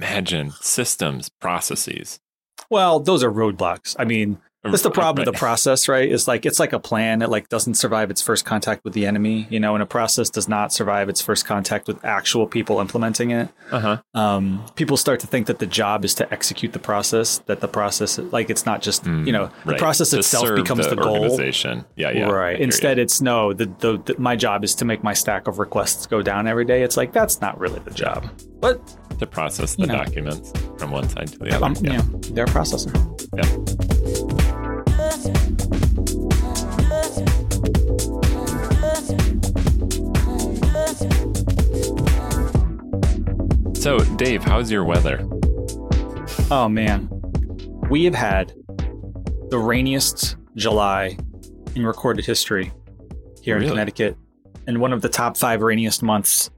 imagine systems, processes. Well, those are roadblocks. I mean, that's the problem with the process, right? Is like it's like a plan. It like doesn't survive its first contact with the enemy, you know, and a process does not survive its first contact with actual people implementing it. Uh-huh. Um, people start to think that the job is to execute the process. That the process, like, it's not just you know the process To itself becomes the, goal. organization. Yeah, yeah. Right. Instead, you. it's no. The, the the my job is to make my stack of requests go down every day. It's like that's not really the job. But to process the you know. documents from one side to the other. um, yeah. you know, they're a processor. yeah. So, Dave, how's your weather? Oh man, we have had the rainiest July in recorded history here in Connecticut, and one of the top five rainiest months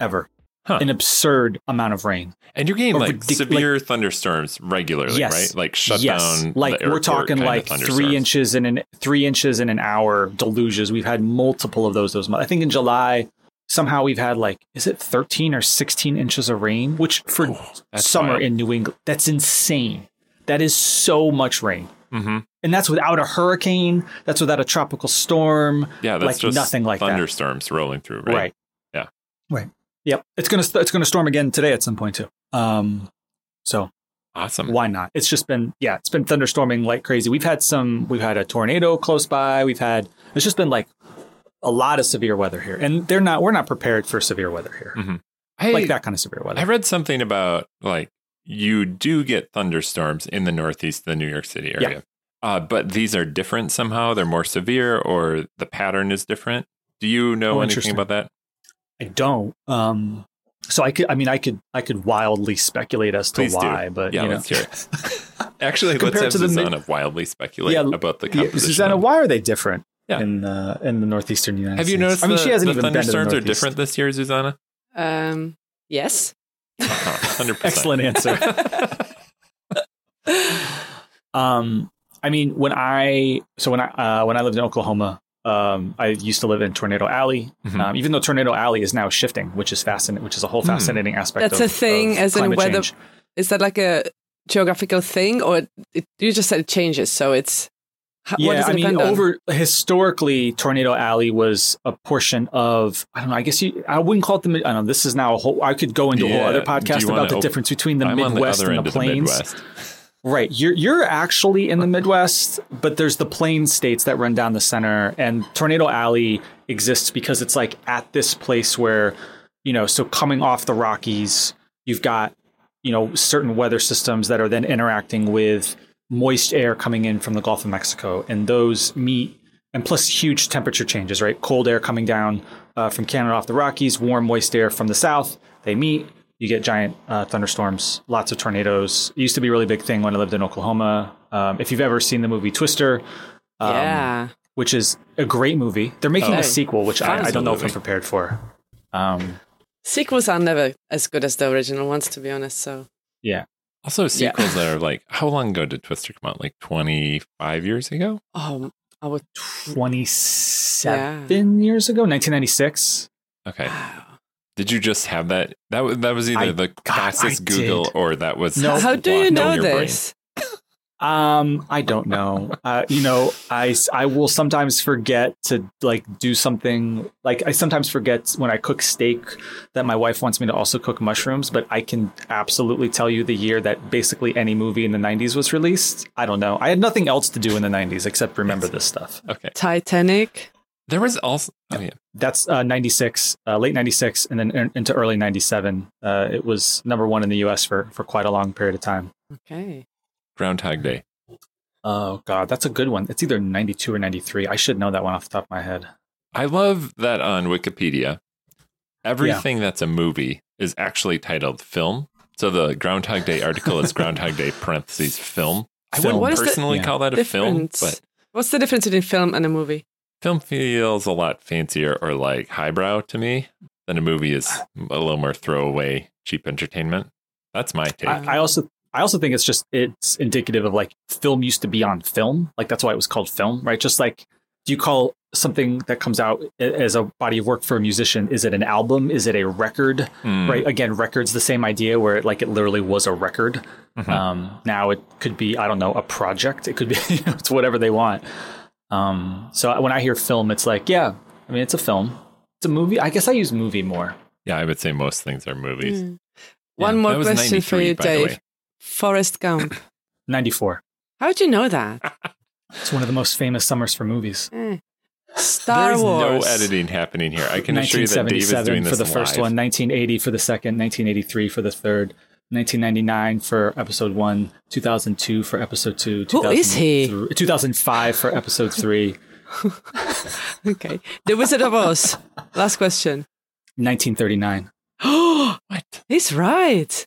ever. Huh. An absurd amount of rain. And you're getting like ridic- severe thunderstorms regularly, Yes. right? Like shut yes, down. like the we're talking like three inches in an three inches in an hour deluges. We've had multiple of those. Those months. I think in July somehow we've had like is it thirteen or sixteen inches of rain, which for Oh, summer wild. in New England that's insane. That is so much rain. Mhm. And that's without a hurricane. That's without a tropical storm. Yeah, that's like just nothing like that. thunderstorms rolling through, right? Right. Yeah. Right. Yep. It's gonna it's gonna storm again today at some point too. Um. So Awesome. why not? It's just been yeah, it's been thunderstorming like crazy. We've had some. We've had a tornado close by. We've had. It's just been like a lot of severe weather here, and they're not. We're not prepared for severe weather here, Mhm. I, like that kind of severe weather. I read something about like you do get thunderstorms in the northeast of the New York City area. Uh, but these are different somehow. They're more severe or the pattern is different. Do you know Oh, anything interesting. about that? I don't. Um. So I could. I mean, I could. I could wildly speculate as to Please do. why, but Yeah, you know. let's hear it. Actually, let's Compared have to the mid- Zuzana wildly speculate Yeah, about the Yeah, composition. Zuzana, why are they different Yeah. in uh, in the northeastern United States. have you States? noticed I mean, the, she hasn't the even been to the thunderstorms are different this year, Zuzana? Um, yes. Hundred percent. Excellent answer. Um, I mean, when I so when I uh, when I lived in Oklahoma, um, I used to live in Tornado Alley. Mhm. Um, even though Tornado Alley is now shifting, which is fascinating, which is a whole Hmm. fascinating aspect. That's of, a thing, of as in climate weather- change. Is that like a geographical thing, or it, you just said it changes? So it's how, what Yeah, does it I mean, depend on? over historically, Tornado Alley was a portion of. I don't know. I guess you. I wouldn't call it the. mid- I don't know. This is now a whole. I could go into a whole other podcast about the op- difference between the I'm on the Midwest and the of the plains. Right. You're you're actually in the Midwest, but there's the plain states that run down the center and Tornado Alley exists because it's like at this place where, you know, so coming off the Rockies, you've got, you know, certain weather systems that are then interacting with moist air coming in from the Gulf of Mexico and those meet and plus huge temperature changes, right? Cold air coming down uh, from Canada off the Rockies, warm moist air from the south, they meet you get giant uh, thunderstorms, lots of tornadoes. It used to be a really big thing when I lived in Oklahoma. Um, if you've ever seen the movie Twister, um, yeah. which is a great movie, they're making Oh. a sequel, which I, I don't know if I'm prepared for. Um, Sequels are never as good as the original ones, to be honest. So yeah, Also, sequels that are like, how long ago did Twister come out? Like 25 years ago? oh, I would. 27 years ago, 1996. Okay. Did you just have that? That was that was either I- the God, fastest I Google did. or that was No. How do you know on your brain. this? Um, I don't know. Uh, you know, I, I will sometimes forget to like do something like I sometimes forget when I cook steak that my wife wants me to also cook mushrooms, but I can absolutely tell you the year that basically any movie in the 90s was released. I don't know. I had nothing else to do in the 90s except remember this stuff. Okay. Titanic. There was also oh yeah. That's uh, 96, uh, late 96 and then in- into early 97. Uh, it was number 1 in the US for for quite a long period of time. Okay. Groundhog Day. Oh god, that's a good one. It's either 92 or 93. I should know that one off the top of my head. I love that on Wikipedia. Everything that's a movie is actually titled film. So the Groundhog Day article is Groundhog Day parentheses film. I Film. wouldn't What is the personally yeah. call that a film, Difference. but What's the difference between film and a movie? film feels a lot fancier or like highbrow to me than a movie is a little more throwaway, cheap entertainment. That's my take. I, I also I also think it's just it's indicative of like film used to be on film, like that's why it was called film, right? Just like do you call something that comes out as a body of work for a musician? Is it an album? Is it a record? Mm. Right. Again, record's the same idea where it, like it literally was a record. Mhm. Um, now it could be I don't know a project. It could be you know, it's whatever they want. Um, so when I hear film, it's like yeah, I mean it's a film. It's a movie. I guess I use movie more. Yeah, I would say most things are movies. Mm. One more question for you, Dave. Way. Forrest Gump. Ninety four. How'd you know that? It's one of the most famous summers for movies. Eh. Star There's Wars. no editing happening here. I can assure you that Dave is doing 1977 this for the first live. one, 1980 for the second, 1983 for the third, 1999 for episode one, 2002 for episode two, Who is he? 2005 for episode three, Okay. The Wizard of Oz. Last question. 1939. Oh, What? he's right.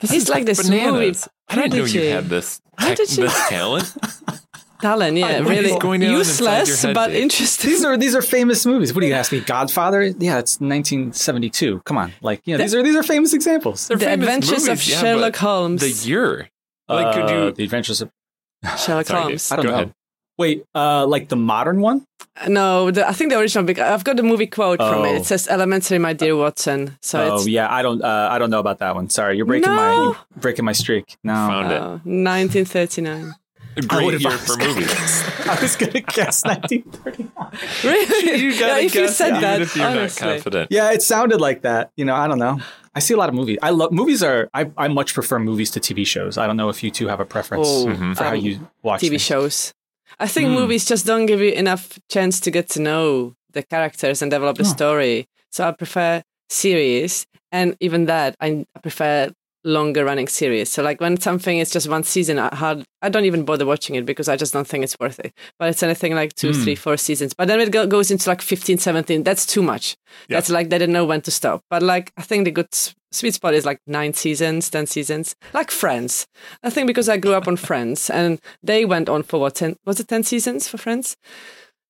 He's like this movie Bananas. I didn't know prodigy. you had this, How tech, did you- this talent. talent. Yeah, What is really going useless but Dave? interesting. These are these are famous movies. What do you ask me? Godfather? Yeah, it's 1972. Come on, like you know, these are these are famous examples. They're The famous Adventures of movies, yeah, Sherlock but Holmes. The year. Like, could Uh, you? the Adventures of Sherlock Sorry, Holmes. I don't Go know. ahead. Wait, uh, like the modern one? No, the, I think the original. I've got the movie quote from it. Oh. It says "Elementary, my dear Watson." So oh it's yeah, I don't uh, I don't know about that one. Sorry, you're breaking my you're breaking my streak. No, Found it. oh, 1939. A I great year for movies. I was gonna guess 1939. Really? you yeah, gotta if you said even that, if you're honestly. not confident. Yeah, it sounded like that. You know, I don't know. I see a lot of movies. I love movies. Are I, I much prefer movies to TV shows. I don't know if you two have a preference Oh, for how you watch TV things. shows. I think Hmm. movies just don't give you enough chance to get to know the characters and develop the Oh. story. So I prefer series, and even that, I I prefer longer running series. So like when something is just one season, I hard, I don't even bother watching it because I just don't think it's worth it. But it's anything like two, Hmm. three, four seasons. But then it go, goes into like 15, 17. That's too much. Yeah. That's like they didn't know when to stop. But like I think the good sweet spot is like nine seasons, ten seasons, like Friends. I think because I grew up on Friends and they went on for what ten was it ten seasons for Friends?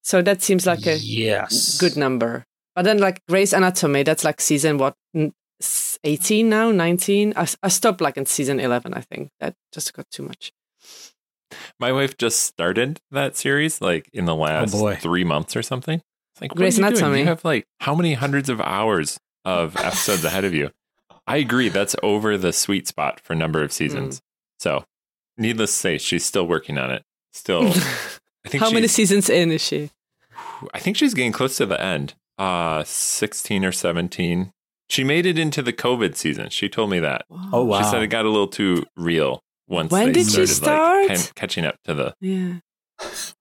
So that seems like a Yes, good number. But then like Grey's Anatomy, that's like season what eighteen now, nineteen. I, I stopped like in season eleven. I think that just got too much. My wife just started that series like in the oh, last boy. three months or something. It's like, what Grey's are you doing? Anatomy. You have like how many hundreds of hours of episodes ahead of you? I agree. That's over the sweet spot for number of Mm. seasons. So, needless to say, she's still working on it. Still, I think How many seasons in is she? I think she's getting close to the end. Uh, 16 or 17. She made it into the COVID season. She told me that. Oh wow. She said it got a little too real once When they did she started like start? kin- catching up to the Yeah,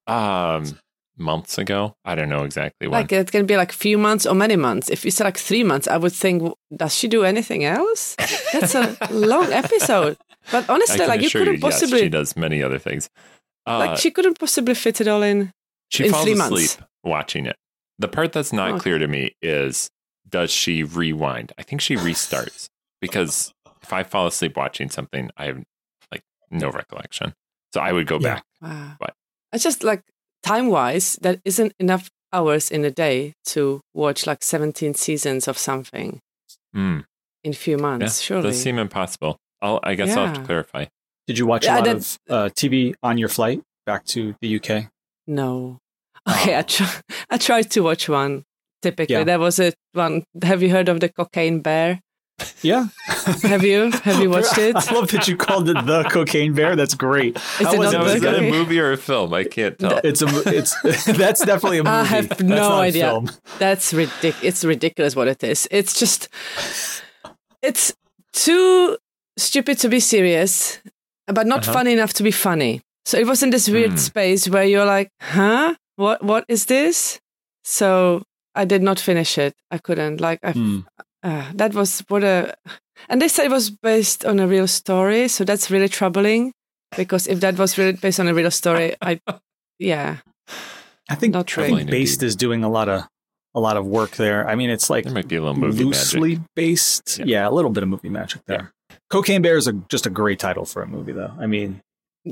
um months ago. I don't know exactly when. like it can be like a few months or many months. If you say like three months, I would think, does she do anything else? That's a long episode. But honestly, like you couldn't yes, possibly, she does many other things. Uh, like she couldn't possibly fit it all in. she in falls three asleep months. watching it. The part that's not Okay. clear to me is does she rewind? I think she restarts because if I fall asleep watching something, I have like no recollection. So I would go Yeah. back. Wow. What? It's just like time wise, that isn't enough hours in a day to watch like 17 seasons of something Mm, in a few yeah, months, surely. does seem impossible. I'll, I guess I'll have to clarify. Did you watch Yeah, a lot of uh, TV on your flight back to the UK? no. Okay, I, Oh. try, I tried to watch one. Typically, Yeah. there was a one. Have you heard of the Cocaine Bear? Yeah. Have you? Have you watched it? I love that you called it the Cocaine Bear. That's great. Is How it was not Now, that a movie or a film? I can't tell. It's a. mo- It's that's definitely a movie. I have That's no idea. film. That's ridiculous. It's ridiculous what it is. It's just, it's too stupid to be serious, but not Uh-huh. funny enough to be funny. So it was in this weird Hmm. space where you're like, huh? What? What is this? So I did not finish it. I couldn't. Like, I, Hmm. Uh, that was what a. And they say it was based on a real story, so that's really troubling. Because if that was really based on a real story, I, yeah, I think, Not I think Based indeed. is doing a lot of a lot of work there. I mean, it's like There might be a little movie loosely magic. based. Yeah. Yeah. a little bit of movie magic there. Cocaine Bear is a, just a great title for a movie, though. I mean,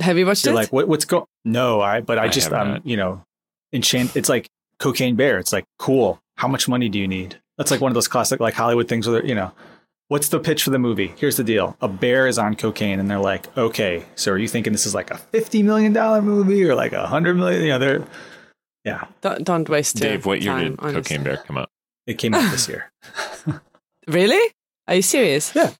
have you watched you're it? like, what, what's going? No, I. But I I just, have um, you know, enchant. It's like Cocaine Bear. It's like cool. How much money do you need? That's like one of those classic like Hollywood things where you know. What's the pitch for the movie? Here's the deal. A bear is on cocaine and they're like, okay, so are you thinking this is like a $50 million movie or like a hundred million? You know, they're, Yeah. Don't, don't waste your Dave, what year time, did honestly. Cocaine Bear come out? It came out this year. Really? Are you serious? Yeah.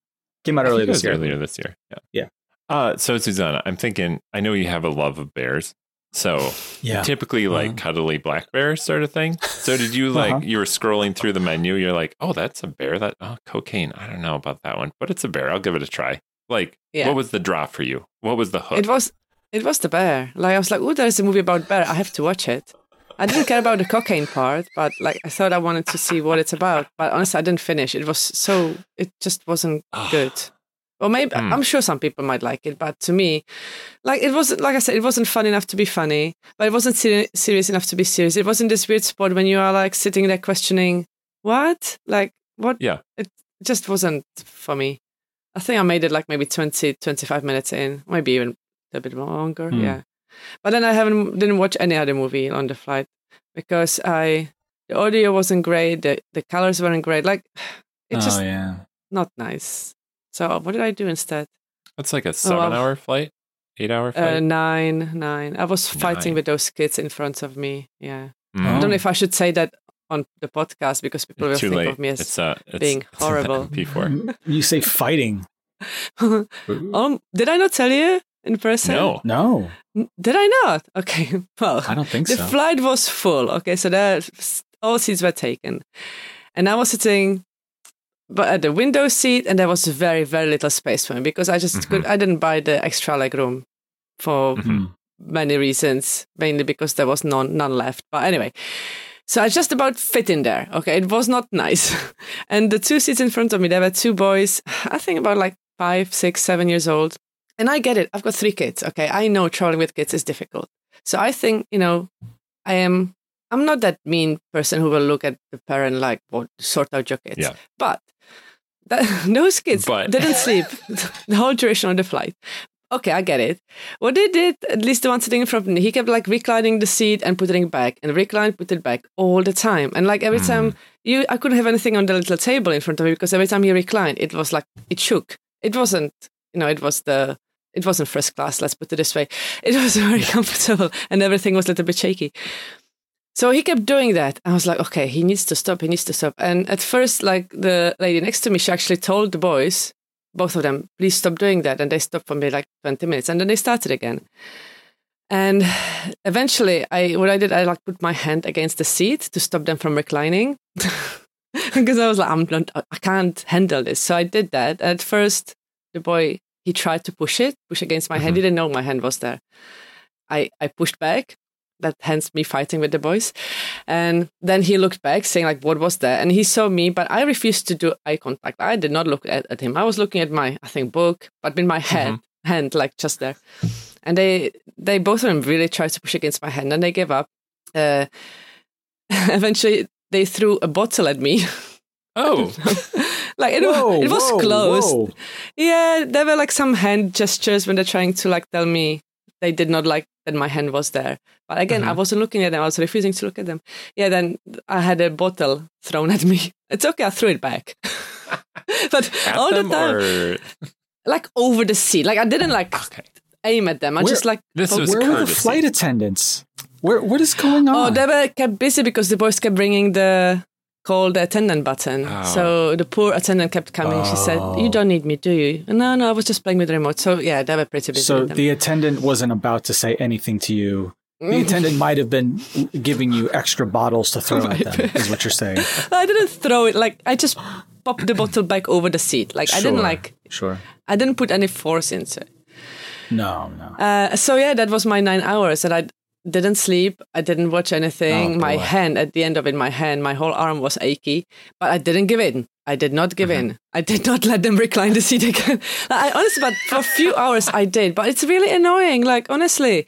Came out earlier this year. Earlier this year. Yeah. Yeah. Uh, so Zuzana, I'm thinking. I know you have a love of bears. So Yeah. typically like Uh-huh. cuddly black bear sort of thing. So did you like Uh-huh. you were scrolling through the menu? You're like, oh, that's a bear. That oh, cocaine. I don't know about that one, but it's a bear. I'll give it a try. Like, Yeah. what was the draw for you? What was the hook? It was it was the bear. Like I was like, oh, there's a movie about bear. I have to watch it. I didn't care about the cocaine part, but like I thought I wanted to see what it's about. But honestly, I didn't finish. It was so it just wasn't Ah. good. Or maybe Hmm. I'm sure some people might like it, but to me, like it wasn't like I said, it wasn't fun enough to be funny, but it wasn't seri- serious enough to be serious. It wasn't this weird spot when you are like sitting there questioning what, like what. Yeah. it just wasn't for me. I think I made it like maybe 20, 25 minutes in, maybe even a bit longer. Hmm. Yeah, but then I haven't didn't watch any other movie on the flight because I the audio wasn't great, the the colors weren't great. Like it's oh just yeah. not nice. So what did I do instead? That's like a seven hour flight, eight hour Uh, flight. nine, nine. I was fighting Nine. with those kids in front of me. Yeah, Mm. I Oh. don't know if I should say that on the podcast because people will think late. of me as it's uh, it's, being it's horrible. P4. You say fighting. um, did I not tell you in person? No. No, Did I not? Okay. Well, I don't think the so. flight was full. Okay, so that all seats were taken, and I was sitting, but at the window seat, and there was very very little space for me because I just Mhm. could. I didn't buy the extra leg room for Mhm. many reasons, mainly because there was none none left. But anyway. So I just about fit in there. Okay, it was not nice. And the two seats in front of me, there were two boys, I think about like five, six, seven years old. And I get it. I've got three kids. Okay, I know traveling with kids is difficult. So I think you know, I am. I'm not that mean person who will look at the parent like, "What sort out your kids?" Yeah. But that, those kids But- didn't sleep the whole duration of the flight. Okay, I get it. What they did, at least the one sitting in front of me, he kept like reclining the seat and putting it back, and recline, put it back all the time. And like every Mm. time you, I couldn't have anything on the little table in front of me because every time he reclined, it was like it shook. It wasn't, you know, it was the, it wasn't first class. Let's put it this way. It was very comfortable, and everything was a little bit shaky. So he kept doing that. I was like, okay, he needs to stop. He needs to stop. And at first, like the lady next to me, she actually told the boys, both of them, please stop doing that. And they stopped for me like 20 minutes and then they started again. And eventually, I what I did, I like put my hand against the seat to stop them from reclining. because I was like, I'm not, I can't handle this. So I did that. At first, the boy, he tried to push it, push against my hand. Mm-hmm. He didn't know my hand was there. I, I pushed back. That hence me fighting with the boys. And then he looked back, saying like, "What was that?" And he saw me, but I refused to do eye contact. I did not look at, at him. I was looking at my, I think, book, but with my head, hand like just there. And they, they both of them really tried to push against my hand, and they gave up. Uh, eventually, they threw a bottle at me. Oh, like it, Whoa, it was whoa, closed. whoa. Yeah, there were like some hand gestures when they're trying to like tell me they did not like that my hand was there. But again, I Mhm. wasn't looking at them. I was refusing to look at them. Yeah, then I had a bottle thrown at me. It's okay, I threw it back. but at all them the time, or like over the seat. Like I didn't like okay. aim at them. I Where- just like This was Where were the flight attendants? Where what is going on? Oh, they were kept busy because the boys kept bringing the call the attendant button. Oh. So the poor attendant kept coming. She said, Oh. "You don't need me, do you?" No, no, I was just playing with the remote. So yeah, they were pretty busy. so the attendant wasn't about to say anything to you. The Mm. attendant might have been giving you extra bottles to throw at them, is what you're saying. I didn't throw it. Like I just popped the bottle back over the seat. Like I didn't like. Sure. I didn't put any force into it. No, no. Uh, so yeah, that was my nine hours, and I didn't sleep. I didn't watch anything. Oh, my hand at the end of it, my hand, my whole arm was achy, but I didn't give in. I did not give Mm-hmm. in. I did not let them recline the seat again. I honestly, but for a few hours I did. But it's really annoying. Like honestly,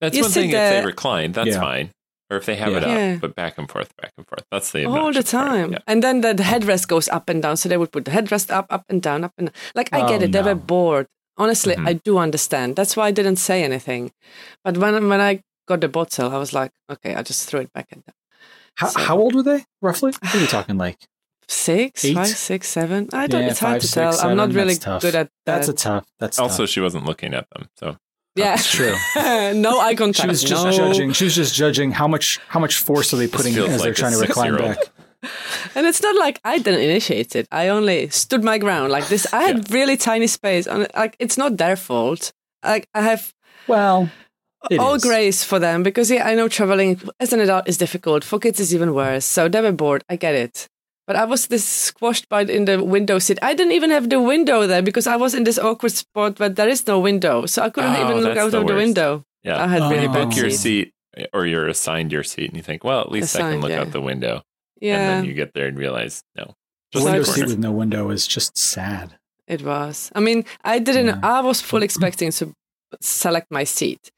That's You one sit thing if they recline, that's Yeah. fine. Or if they have it up, Yeah. but back and forth, back and forth. That's the all the obnoxious part. time. Yeah. And then the, the headrest goes up and down. So they would put the headrest up, up and down, up and like I get Oh, it. They were no. bored. Honestly, Mhm. I do understand. That's why I didn't say anything. But when when I got the bottle, I was like, okay, I just threw it back at them. How, So- how old were they, roughly? What are you talking like? Six, Eight? five, six, seven. I don't. Yeah, it's hard five, to six, tell. I'm not really tough. good at that. That's a tough. That's Also, tough. she wasn't looking at them. So Yeah, That's true. no eye contact. She was just no. judging. She was just judging how much how much force are they putting in feels as they're trying to recline back. And it's not like I didn't initiate it. I only stood my ground like this. I had really tiny space. On, like it's not their fault. Like I have Well, it all is. grace for them because yeah, I know traveling as an adult is difficult. For kids, it's even worse. So they were bored. I get it. But I was this squashed by in the window seat. I didn't even have the window there because I was in this awkward spot where there is no window, so I couldn't Oh, even look out the of the window. Yeah. I had oh, really Oh. bad book your seat eh, or you're assigned your seat and you think, well, at least I can look yeah. out the window. Yeah, And then you get there and realize, no. The window the seat with no window is just sad. it was. I mean, I didn't. Yeah. I was fully expecting to select my seat.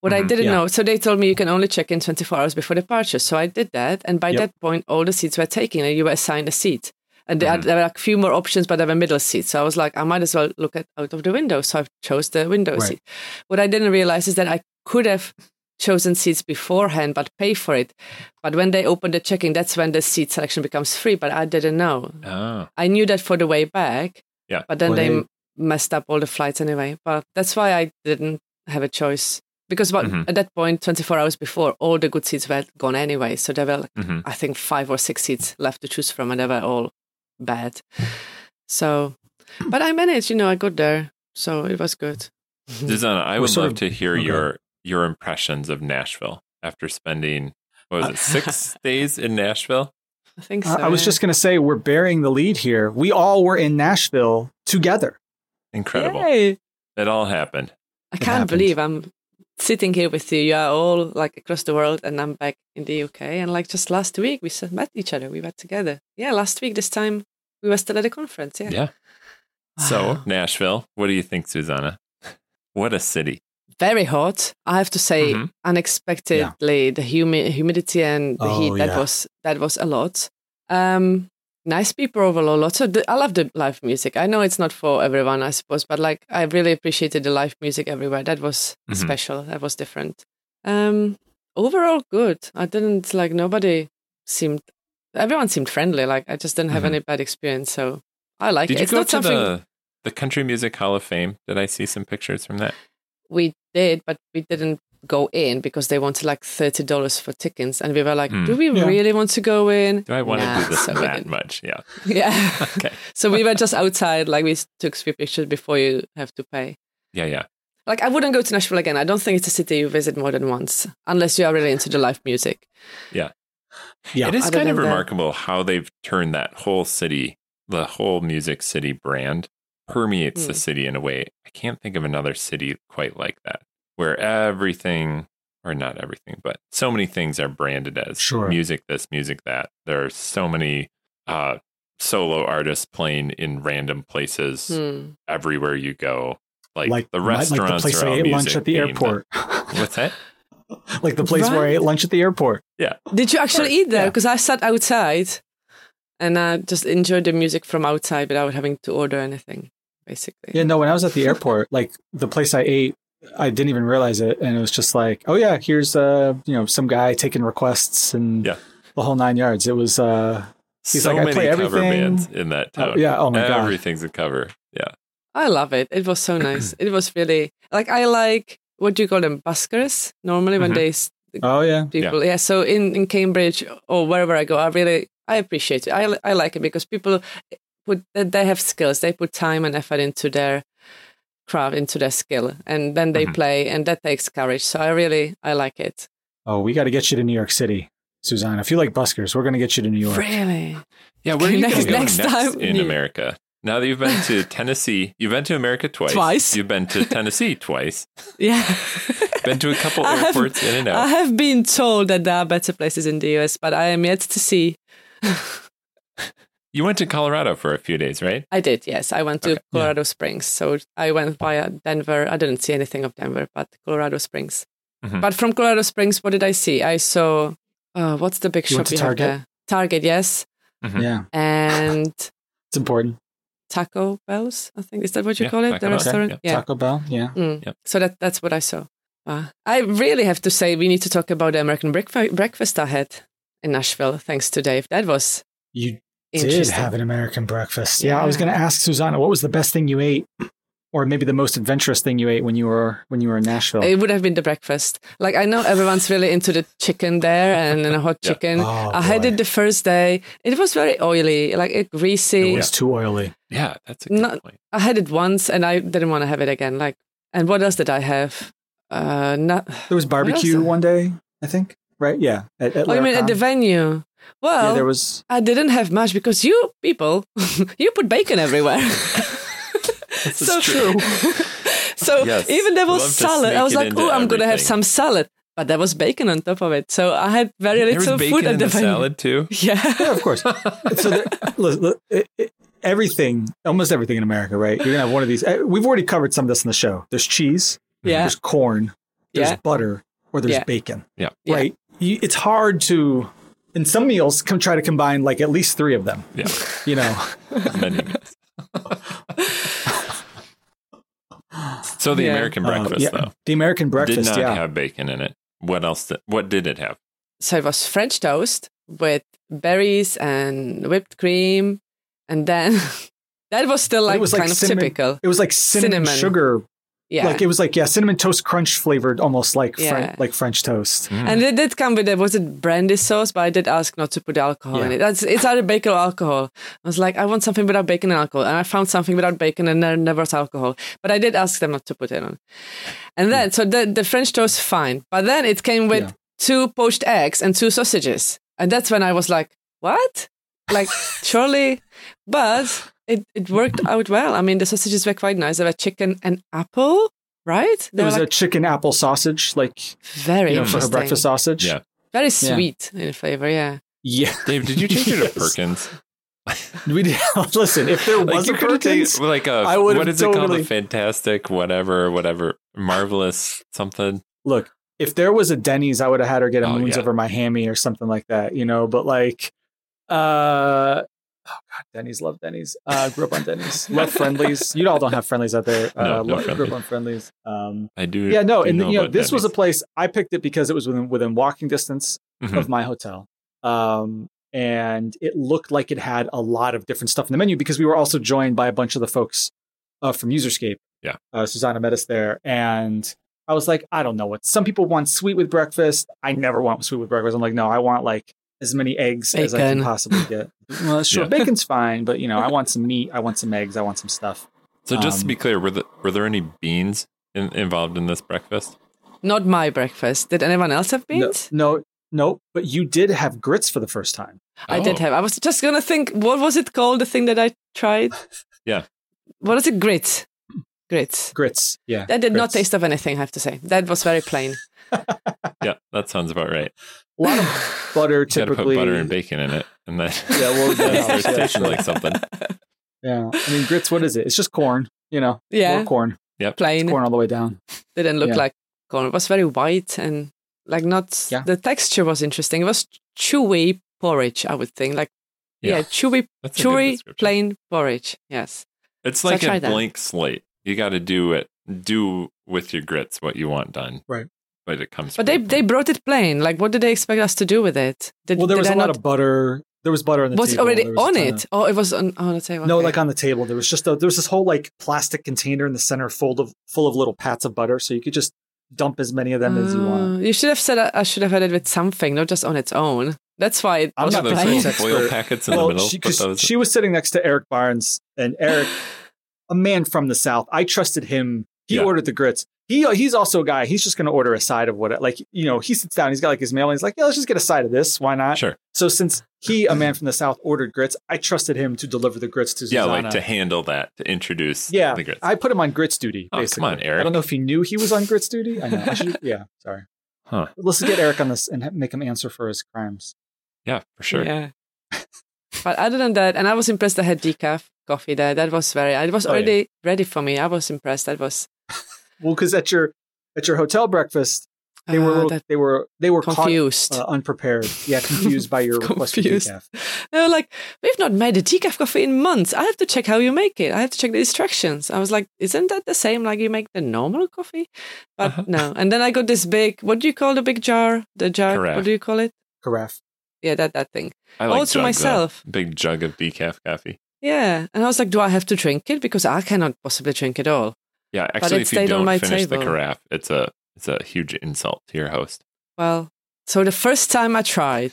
What I Mhm. didn't Yeah. know, so they told me you can only check in 24 hours before departure. So I did that, and by Yep. that point, all the seats were taken, and you were assigned a seat. And there, Mhm. there were like a few more options, but there were middle seats. So I was like, I might as well look at out of the window. So I chose the window Right. seat. What I didn't realize is that I could have chosen seats beforehand, but pay for it. But when they open the check-in, that's when the seat selection becomes free. But I didn't know. Oh, I knew that for the way back. Yeah. But then Well, they messed up all the flights anyway. But that's why I didn't have a choice. Because what, Mhm. at that point, 24 hours before, all the good seats were gone anyway. So there were, like, hmm I think, five or six seats left to choose from, and they were all bad. So, but I managed, you know, I got there. So it was good. Zuzana, I would love of- to hear okay. your your impressions of Nashville after spending what was it six days in Nashville? I think so. I I was yeah. just going to say we're burying the lead here. We all were in Nashville together. Incredible! Yay. It all happened. I It can't happened. believe I'm sitting here with you. You are all like across the world, and I'm back in the UK. And like just last week, we s- met each other. We were together. Yeah, last week, this time, we were still at a conference. Yeah. Yeah. So Nashville, what do you think, Zuzana? What a city! Very hot. I have to say, Mhm. unexpectedly, the humi- humidity and the Oh, heat, that yeah. was that was a lot. Um, nice people overall. Lots of the, I love the live music. I know it's not for everyone, I suppose, but like I really appreciated the live music everywhere. That was Mhm. special. That was different. Um, overall, good. I didn't like nobody seemed. Everyone seemed friendly. Like I just didn't have Mhm. any bad experience. So I like Did it. you it's go not to something the the Country Music Hall of Fame? Did I see some pictures from that? we did, but we didn't go in because they wanted like thirty dollars for tickets, and we were like, Hmm. "Do we Yeah. really want to go in? Do I want Nah, to do this so that didn't. much? Yeah. Yeah. Okay. so we were just outside, like we took a few pictures before you have to pay. Yeah, yeah. Like I wouldn't go to Nashville again. I don't think it's a city you visit more than once, unless you are really into the live music. Yeah. Yeah. It is Other kind of than that- remarkable how they've turned that whole city, the whole Music City brand, permeates the Hmm. city in a way. I can't think of another city quite like that, where everything, or not everything, but so many things are branded as Sure. music this, music that. There are so many uh, solo artists playing in random places Hmm. everywhere you go. Like, like the like restaurants the place are I ate lunch at the themed. airport. What's that? like the place where I ate lunch at the airport. Yeah. Did you actually eat there? yeah. Because I sat outside, and I just enjoyed the music from outside without having to order anything. Basically. Yeah, no, when I was at the airport, like the place I ate, I didn't even realize it, and it was just like, oh yeah, here's uh, you know, some guy taking requests and Yeah. the whole nine yards. It was uh, He's so like, I many play cover everything. bands in that oh, town. yeah, oh my god, Everything's a cover. Yeah. I love it. It was so nice. it was really like I like what do you call them buskers normally when Mhm. they oh yeah, people yeah. so in in Cambridge or wherever I go I really I appreciate it. I I like it because people put they have skills. They put time and effort into their craft into their skill and then they Mhm. play and that takes courage. So I really I like it. oh we got to get you to New York City, Suzanne. If you like buskers, we're gonna get you to New York. Really? Yeah, where are you Next- going next next, time in you- America? Now that you've been to Tennessee, you've been to America twice. Twice. You've been to Tennessee twice. Yeah. Been to a couple I have- airports in and out. I have been told that there are better places in the US, but I am yet to see. You went to Colorado for a few days, right? I did, yes. I went to Okay. Colorado Springs. So I went via Denver. I didn't see anything of Denver, but Colorado Springs. Mhm. But from Colorado Springs, what did I see? I saw, uh, what's the big You shop went to we have Target? there? Target, yes. Mhm. Yeah, And it's important. Taco Bells, I think. Is that what you Yeah, call it? Taco The Bell. restaurant? Okay, Yeah. Taco Bell. Yeah, Mm. Yep. So that that's what I saw. Uh, I really have to say we need to talk about the American breakfast, breakfast I had in Nashville, thanks to Dave. That was you did have an American breakfast. Yeah, I was gonna ask Zuzana, what was the best thing you ate or maybe the most adventurous thing you ate when you were when you were in Nashville? It would have been the breakfast. Like I know everyone's really into the chicken there and, and a hot Yeah. chicken. Oh, I had it the first day. It was very oily, like it greasy. it was too oily. Yeah, that's a good Not- point. I had it once and I didn't want to have it again. Like, and what else did I have? Uh, not. There was barbecue one day, I think. Right? Yeah. At, at Oh, you mean at the venue? Well, yeah, there was. I didn't have much because you people, you put bacon everywhere. This is so true. so Yes. even there was salad. I was like, oh, I'm gonna have some salad, but there was bacon on top of it. So I had very There was little bacon food at in the the venue. salad too. Yeah. Yeah, of course. so there, look, look, it, it, everything, almost everything in America, right? You're gonna have one of these. eh, We've already covered some of this in the show. There's cheese. Yeah. There's corn. There's Yeah. butter, or there's Yeah. bacon. Yeah. Yeah. Right. You, it's hard to. In some meals, come try to combine like at least three of them. Yeah, You know. many meals. So the Yeah. American Uh, breakfast yeah, though The American breakfast. did not yeah. have bacon in it. What else? Did, what did it have? So it was French toast with berries and whipped cream, and then that was still like it was like kind of cinnamon- typical. It was like cinnamon, Cinnamon. sugar. Yeah. Like it was like yeah, cinnamon toast crunch flavored, almost like Yeah. Fren- like French toast. Mm. And it did come with it. Was it brandy sauce? But I did ask not to put alcohol in Yeah. it. That's it's either bacon or alcohol. I was like, I want something without bacon and alcohol, and I found something without bacon and there never was alcohol. But I did ask them not to put it on. And then, so the the French toast fine, but then it came with Yeah. two poached eggs and two sausages, and that's when I was like, what? Like surely, but it it worked out well. I mean, the sausages were quite nice. They were chicken and apple, right? They It were was a chicken apple sausage, like very you know, for her breakfast sausage. Yeah. very sweet in flavor. Yeah. Yeah. Dave, did you take it to Perkins? We did. Listen, if there was you a could have taken Perkins, like a I would've what is it called? A fantastic whatever, whatever, marvelous something. look, if there was a Denny's, I would have had her get a Oh, moons yeah. over my hammy or something like that, you know. But like, uh, oh god, Denny's love Denny's. Uh, grew up on Denny's. Love Friendly's. You all don't have Friendly's out there. No, uh, no lo- grew Friendly's. up on Friendly's. Um, I do. yeah, no, do and know you know, about this was a place I picked it because it was within within walking distance Mhm. of my hotel. Um, and it looked like it had a lot of different stuff in the menu because we were also joined by a bunch of the folks uh, from Userscape. Yeah. Uh, Zuzana met us there. And I was like, I don't know what some people want sweet with breakfast. I never want sweet with breakfast. I'm like, no, I want like as many eggs as I can possibly get. well, sure, Yeah. bacon's fine, but you know, I want some meat, I want some eggs, I want some stuff. So just to um, be clear, were the, were there any beans in, involved in this breakfast? Not my breakfast. Did anyone else have No, beans? no, no, but you did have grits for the first time. I did Oh. have. I was just gonna think, what was it called? The thing that I tried. Yeah. What is it? Grits. Grits. Grits. Yeah. That did not taste of anything. I have to say. That was very plain. Yeah, that sounds about right. A lot of butter You got to typically. put butter and bacon in it, and then Yeah, well, that it helps, tasting like something. Yeah, I mean grits. What is it? It's just corn. You know, Yeah. more corn. Yeah, plain. Corn all the way down. Didn't look Yeah. like corn. It was very white and like not. Yeah. The texture was interesting. It was chewy porridge. I would think like yeah, Yeah. chewy, That's chewy plain porridge. Yes. It's So like a tried that. blank slate. You got to do it, do with your grits what you want done. Right. But it comes. But they from- they brought it plain. Like, what did they expect us to do with it? Did, Well, there did was I a lot not- of butter. There was butter on the Was it table. already was on it? of- Oh, it was on, on the table. No, okay. like on the table. There was just a there was this whole like plastic container in the center full of full of little pats of butter, so you could just dump as many of them as you want. Uh, You should have said I, I should have had it with something, not just on its own. That's why it I'm not those the little science foil expert. packets in well, the middle. she, those- she was sitting next to Eric Barnes, and Eric, a man from the South, I trusted him. He Yeah. ordered the grits. He uh, he's also a guy. He's just going to order a side of what, like you know, he sits down. He's got like his mail, and he's like, yeah, let's just get a side of this. Why not? Sure. So since he, a man from the South, ordered grits, I trusted him to deliver the grits to yeah, like to handle that, to introduce Yeah, the grits. I put him on grits duty. Oh, come Basically, on, Eric. I don't know if he knew he was on grits duty. I know. I should, yeah, sorry. Huh. Let's get Eric on this and make him answer for his crimes. yeah, for sure. Yeah. but other than that, and I was impressed. I had decaf coffee there. That was very. It was Oh, yeah. already ready for me. I was impressed. That was. Well, because at your at your hotel breakfast, they were uh, little, they were they were caught, confused. uh, unprepared. Yeah, confused by your request for decaf. They were like, "We've not made a decaf coffee in months. I have to check how you make it. I have to check the instructions." I was like, "Isn't that the same like you make the normal coffee?" But Uh-huh. no. And then I got this big. What do you call the big jar? The jar. Carafe. What do you call it? Carafe. Yeah, that that thing. I like Also jug, though. myself. Big jug of decaf coffee. Yeah. And I was like, do I have to drink it? Because I cannot possibly drink it all. Yeah, actually, it if you stayed on don't my finish the carafe, it's a it's a huge insult to your host. Well, so the first time I tried,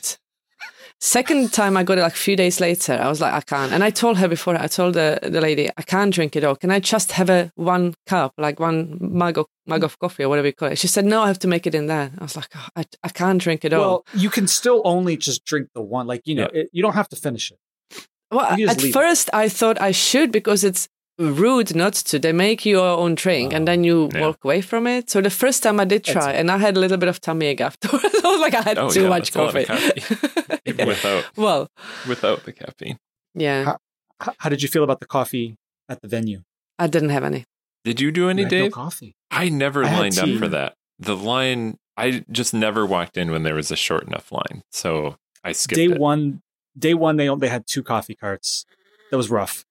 second time I got it like a few days later, I was like, I can't. And I told her before, I told the, the lady, I can't drink it all. Can I just have a one cup, like one mug of, mug of coffee or whatever you call it? She said, no, I have to make it in there. I was like, oh, I, I can't drink it all. Well, you can still only just drink the one. Like you know, it, you don't have to finish it. Well, at leave it. first I thought I should because it's rude not to. They make you your own drink and then you Yeah. walk away from it. So the first time I did That's- try, and I had a little bit of tummy ache afterwards. I was like, I had Oh, too yeah, much that's a lot of coffee. Even without well, without the caffeine. yeah, How- how did you feel about the coffee at the venue? I didn't have any. Did you do any, You had no coffee. I never I lined up for that. The line, I just never walked in when there was a short enough line, so I skipped Day it. one, day one, they they had two coffee carts. That was rough.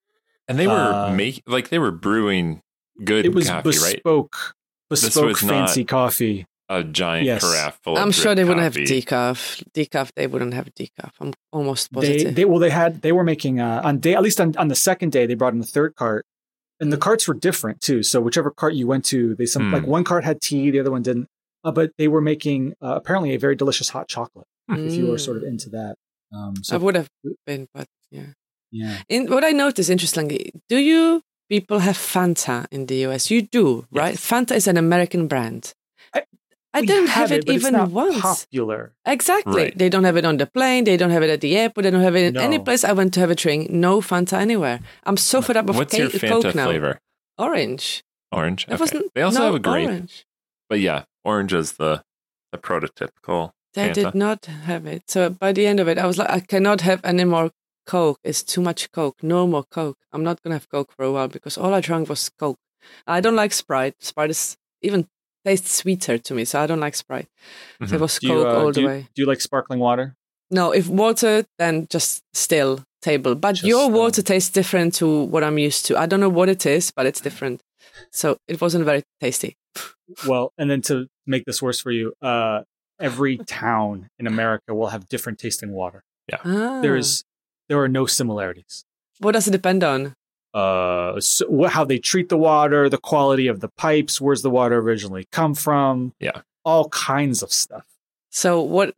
And they were uh, make like they were brewing good It was coffee, right? bespoke, bespoke was fancy coffee. A giant Yes. carafe full. I'm of sure they wouldn't coffee. have decaf. Decaf, they wouldn't have decaf. I'm almost positive. they well, they had they were making uh, on day at least on, on the second day they brought in the third cart, and the carts were different too. So whichever cart you went to, they some Hmm. like one cart had tea, the other one didn't. Uh, but they were making uh, apparently a very delicious hot chocolate. If you were sort of Mm. into that, um, I would have been, but yeah. Yeah. In, what I noticed interestingly, do you people have Fanta in the US? You do, right? Fanta is an American brand. I- I didn't have, it but it's even once. Popular. Exactly. Right. They don't have it on the plane. They don't have it at the airport. They don't have it in No. any place I went to have a drink. No Fanta anywhere. I'm so fed up of What's your Fanta Coke now. flavor? Orange. Orange. It Okay. wasn't. They also no, have a grape, Orange. but yeah, orange is the the prototypical. They Fanta. did not have it. So by the end of it, I was like, I cannot have any more Coke. is too much Coke. No more Coke. I'm not gonna have Coke for a while because all I drank was Coke. I don't like Sprite. Sprite is even tastes sweeter to me, so I don't like Sprite. So Mhm. it was Do you, Coke uh, all the you- way. Do you like sparkling water? No, if water, then just still table. But Just, your water tastes different to what I'm used to. I don't know what it is, but it's different. So it wasn't very tasty. Well, and then to make this worse for you, uh, every town in America will have different tasting water. Ah. There's there are no similarities. what does it depend on? Uh, so how they treat the water, the quality of the pipes, where's the water originally come from? Yeah. all kinds of stuff. So what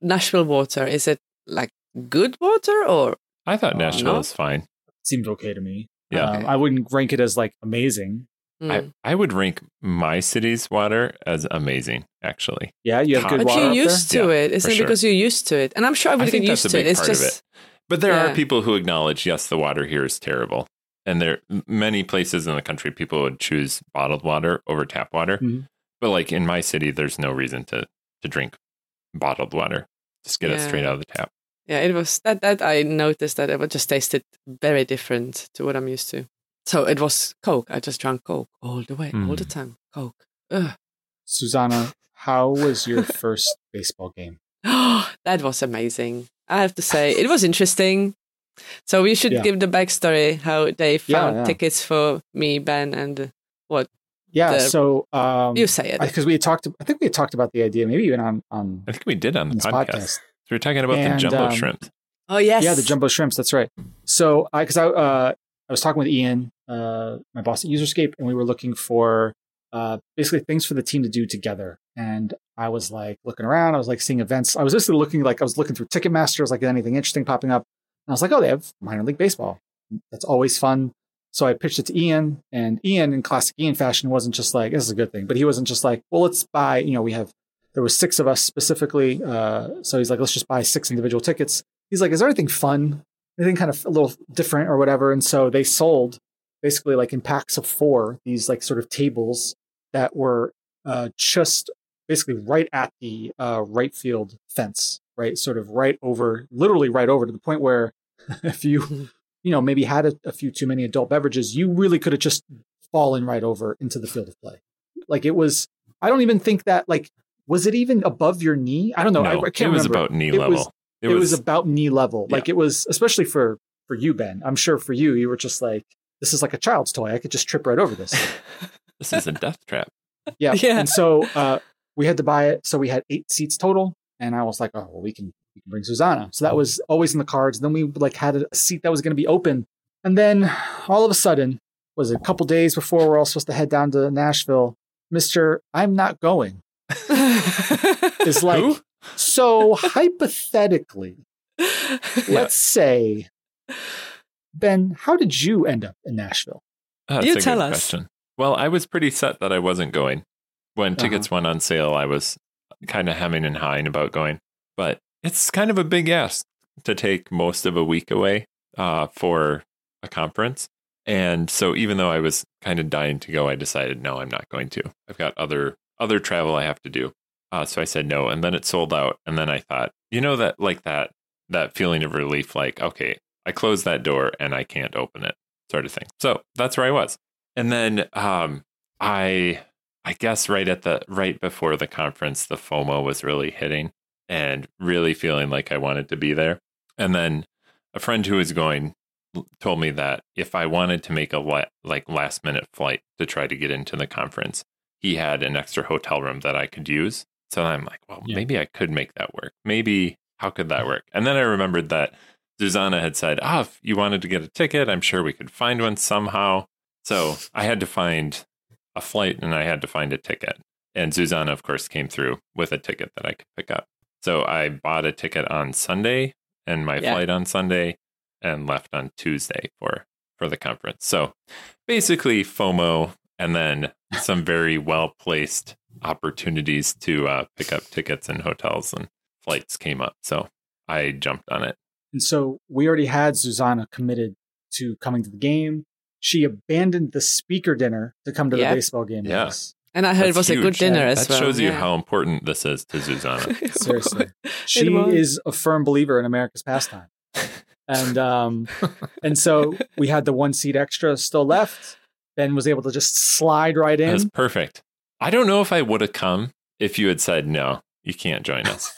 Nashville water is it like good water or I thought Nashville no? is fine. Seems okay to me. Yeah. Um, Okay. I wouldn't rank it as like amazing. Mm. I, I would rank my city's water as amazing, actually. Yeah, you have But good but water. you're up there? used to Yeah, it, isn't it? sure. Because you're used to it, and I'm sure I would I get used to it. It's just it. But there Yeah. are people who acknowledge, yes, the water here is terrible. And there many places in the country people would choose bottled water over tap water. Mhm. But like in my city, there's no reason to to drink bottled water. Just get it straight out of the tap. yeah. It was that that I noticed that it would just tasted very different to what I'm used to. So it was Coke. I just drank Coke all the way, all the Mm. time. Coke. Ugh. Zuzana, how was your first baseball game? that was amazing. I have to say, it was interesting. So we should Yeah. give the backstory how they found yeah. tickets for me, Ben, and what. Yeah, The- so um, you say it. because we had talked, I think we had talked about the idea, maybe even on on I think we did on the this podcast. podcast. We were talking about And, the jumbo um, shrimp. oh yes, Yeah, the jumbo shrimps. That's right. So I, because I, uh, I was talking with Ian, uh, my boss at Userscape, and we were looking for uh, basically things for the team to do together. And I was like looking around. I was like seeing events. I was just looking like I was looking through Ticketmaster. Was like anything interesting popping up. And I was like, oh, they have minor league baseball. That's always fun. So I pitched it to Ian, and Ian, in classic Ian fashion, wasn't just like this is a good thing, but he wasn't just like, well, let's buy. You know, we have there was six of us specifically. Uh, so he's like, let's just buy six individual tickets. He's like, is there anything fun anything kind of a little different or whatever. And so they sold basically like in packs of four, these like sort of tables that were uh, just basically right at the uh, right field fence, right? Sort of right over, literally right over to the point where if you, you know, maybe had a, a few too many adult beverages, you really could have just fallen right over into the field of play. Like it was, I don't even think that like, was it even above your knee? I don't know. no, I, I can't it was remember. about knee It level. was- it, was, about knee level. Yeah. Like it was, especially for for you, Ben. I'm sure for you, you were just like, this is like a child's toy. I could just trip right over this. this is a death trap. Yeah. Yeah. And so uh, we had to buy it. So we had eight seats total, and I was like, oh well, we can we can bring Zuzana. So that was always in the cards. Then we like had a seat that was going to be open, and then all of a sudden, was it a couple days before we're all supposed to head down to Nashville, Mister, I'm not going. Is like Who? so hypothetically. Let's say, Ben, how did you end up in Nashville? Oh, that's You a tell good us. Question. Well, I was pretty set that I wasn't going. When Uh-huh. tickets went on sale, I was kind of hemming and hawing about going. But it's kind of a big ask to take most of a week away uh, for a conference. And so even though I was kind of dying to go, I decided no, I'm not going to. I've got other other travel I have to do. Uh, so I said no, and then it sold out. And then I thought, you know that like that that feeling of relief, like okay, I closed that door and I can't open it, sort of thing. So that's where I was. And then um, I I guess right at the right before the conference, the FOMO was really hitting and really feeling like I wanted to be there. And then a friend who was going told me that if I wanted to make a la- like last minute flight to try to get into the conference, he had an extra hotel room that I could use. So I'm like, well, Yeah. maybe I could make that work. Maybe how could that work? And then I remembered that Zuzana had said, "Ah, if you wanted to get a ticket, I'm sure we could find one somehow." So I had to find a flight and I had to find a ticket. And Zuzana, of course, came through with a ticket that I could pick up. So I bought a ticket on Sunday and my Yeah. flight on Sunday and left on Tuesday for for the conference. So basically FOMO and then some very well placed opportunities to uh, pick up tickets and hotels and flights came up. So I jumped on it. And so we already had Zuzana committed to coming to the game. She abandoned the speaker dinner to come to Yep. the baseball game Yeah. with and I heard it That's was a good huge. dinner as That well. shows you yeah. how important this is to Zuzana. Seriously. She is a firm believer in America's pastime. And um and so we had the one seat extra still left. Ben was able to just slide right That was in. perfect. I don't know if I would have come if you had said no, you can't join us.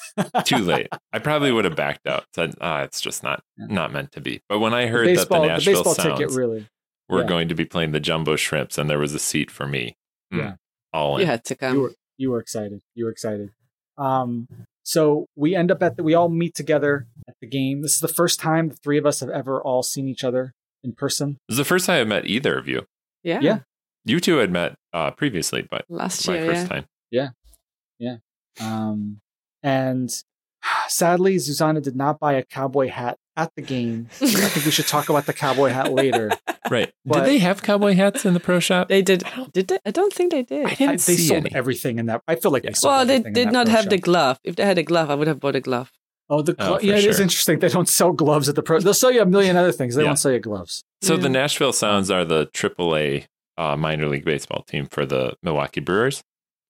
Too late. I probably would have backed out. Said, ah, it's just not Yeah. not meant to be. But when I The heard baseball, that the the Nashville baseball Sounds ticket really. Were yeah. going to be playing the Jumbo Shrimps and there was a seat for me, mm, Yeah. all in. You had to come. you were you were excited. You were excited. Um, so we end up at the we all meet together at the game. This is the first time the three of us have ever all seen each other in person. It was the first time I met either of you. yeah. yeah. You two had met uh, previously, but Last year, my year, first yeah. time. Um, and sadly, Zuzana did not buy a cowboy hat at the game. I think we should talk about the cowboy hat later. Right. But- Did they have cowboy hats in the pro shop? They did. I don't- Did they? I don't think they did. I didn't I- they see sold any. everything in that. I feel like they Yeah. sold well, they did not pro have the glove. If they had a glove, I would have bought a glove. Oh, the Oh, glo- for yeah, it is interesting. They don't sell gloves at the pro. They'll sell you a million other things. They Yeah. won't sell you gloves. So Yeah. the Nashville Sounds are the AAA uh, minor league baseball team for the Milwaukee Brewers,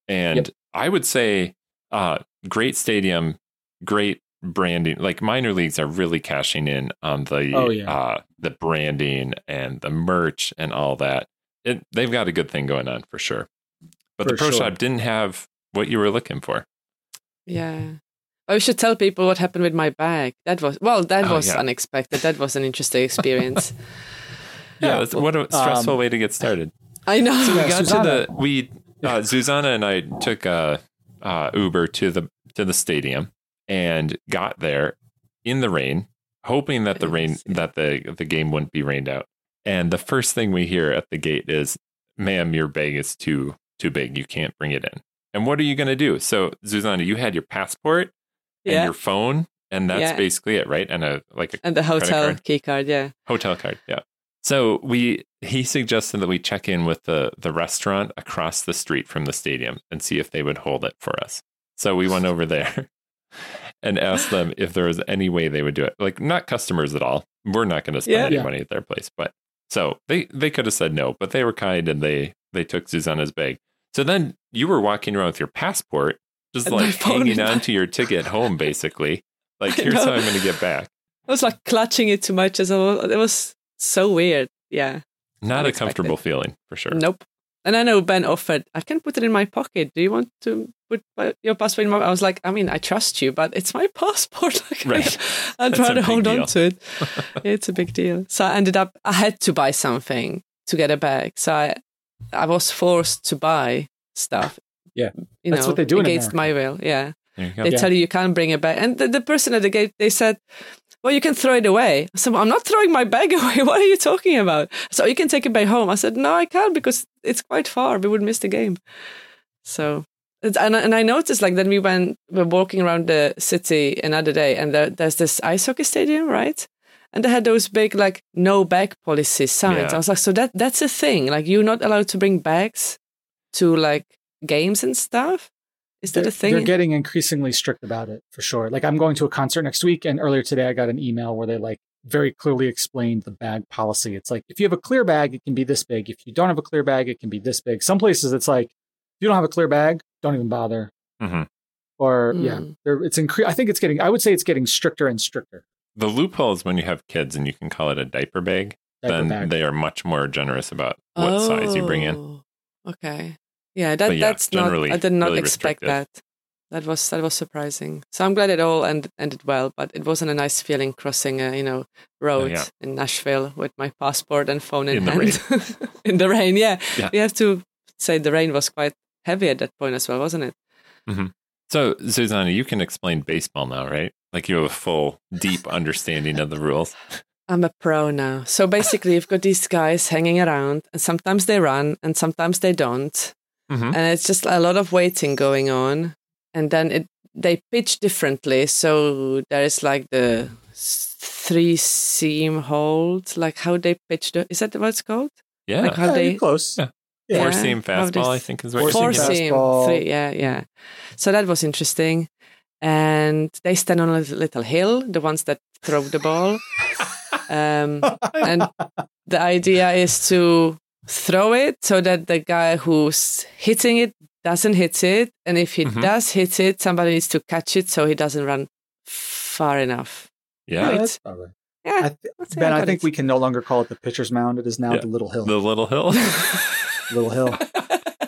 and Yep. I would say uh, great stadium, great branding. Like minor leagues are really cashing in on the Oh, yeah. uh, the branding and the merch and all that. It, they've got a good thing going on for sure. But the pro sure. shop didn't have what you were looking for. Yeah. I should tell people what happened with my bag. That was well. That Oh, was yeah. unexpected. That was an interesting experience. Yeah, Yeah, that's, what a stressful um, way to get started. I know. So we Yeah, got Zuzana. to the we uh, Zuzana and I took a uh, Uber to the to the stadium and got there in the rain, hoping that the rain that the the game wouldn't be rained out. And the first thing we hear at the gate is, "Ma'am, your bag is too too big. You can't bring it in." And what are you going to do? So, Zuzana, you had your passport and your phone, and that's Yeah. basically it, right? And a like a and the hotel card? key card. Yeah. hotel card yeah so we he suggested that we check in with the the restaurant across the street from the stadium and see if they would hold it for us so we went over there and asked them if there was any way they would do it like not customers at all we're not going to spend Yeah. any Yeah. money at their place but so they they could have said no but they were kind and they they took Zuzana's bag so then you were walking around with your passport just And like hanging on to your ticket home basically like here's how i'm going to get back I was like clutching it too much. As I was, it was so weird. Yeah. not a comfortable feeling for sure Nope. And I know Ben offered, I can put it in my pocket. Do you want to put my, your passport in my? I was like, I mean, I trust you, but it's my passport. Like, Right. I'd That's a rather big hold deal. on to it. it's a big deal. So I ended up, I had to buy something to get a bag. So I, I was forced to buy stuff. Yeah. You That's know, what they do in against my will. Yeah. There you go. They Yeah. tell you you can't bring it back. And the, the person at the gate, they said, well, you can throw it away. I said, well, I'm not throwing my bag away. What are you talking about? So you can take it back home. I said, no, I can't because it's quite far. We would miss the game. So, and, and I noticed like then we went, we we're walking around the city another day and there, there's this ice hockey stadium, right? And they had those big like no bag policy signs. Yeah. I was like, so that that's a thing. Like you're not allowed to bring bags to like games and stuff. Is that they're, a thing? They're getting increasingly strict about it for sure. Like I'm going to a concert next week, and earlier today I got an email where they like very clearly explained the bag policy. It's like if you have a clear bag, it can be this big. If you don't have a clear bag, it can be this big. Some places it's like if you don't have a clear bag, don't even bother. hmm Or yeah, Mm. they're, it's incre- I think it's getting. I would say it's getting stricter and stricter. The loophole is when you have kids and you can call it a diaper bag, Diaper then bag. they are much more generous about what size you bring in. Oh, Okay. Yeah, that yeah, that's not. I did not really expect that. That was that was surprising. So I'm glad it all end, ended well. But it wasn't a nice feeling crossing a you know oh, road Oh, yeah. in Nashville with my passport and phone in, In the hand in the rain. Yeah. Yeah. we have to say the rain was quite heavy at that point as well, wasn't it? Mm-hmm. So, Zuzana, you can explain baseball now, right? Like you have a full, deep understanding of the rules. I'm a pro now. So basically, you've got these guys hanging around, and sometimes they run, and sometimes they don't. Mhm. and it's just a lot of waiting going on and then it they pitch differently so there is like the three seam hold like how they pitch the is that what it's called Yeah. like how Yeah, they close. Yeah. Yeah. Four seam fastball, I s- think is what Four you're four seam thinking. seam fastball. three yeah yeah so that was interesting and they stand on a little- little hill the ones that throw the ball um, and the idea is to throw it so that the guy who's hitting it doesn't hit it and if he Mhm. does hit it somebody needs to catch it so he doesn't run far enough Yeah. Right. that's probably. yeah I th- ben, I got think it. we can no longer call it the pitcher's mound. It is now Yeah. the little hill. The little hill. little hill.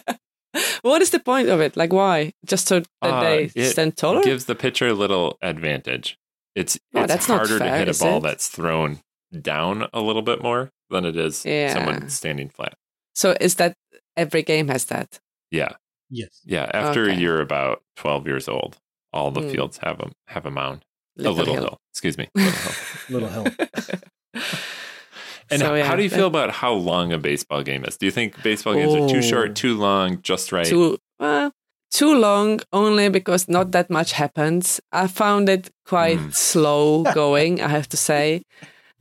what is the point of it like why just so that Uh, they it stand taller gives the pitcher a little advantage. It's Oh, it's that's not harder to hit a ball it? that's thrown down a little bit more than it is Yeah. someone standing flat. so is that every game has that Yeah. Yes. Yeah. After Okay. you're about 12 years old, all the Hmm. fields have a, have a mound. little, a little hill. hill, Excuse me. Little hill. Little hill. And So, yeah, how do you feel about how long a baseball game is? Do you think baseball games are too Oh. short, too long, just right? too uh, too long only because not that much happens. I found it quite Mm. slow going, I have to say.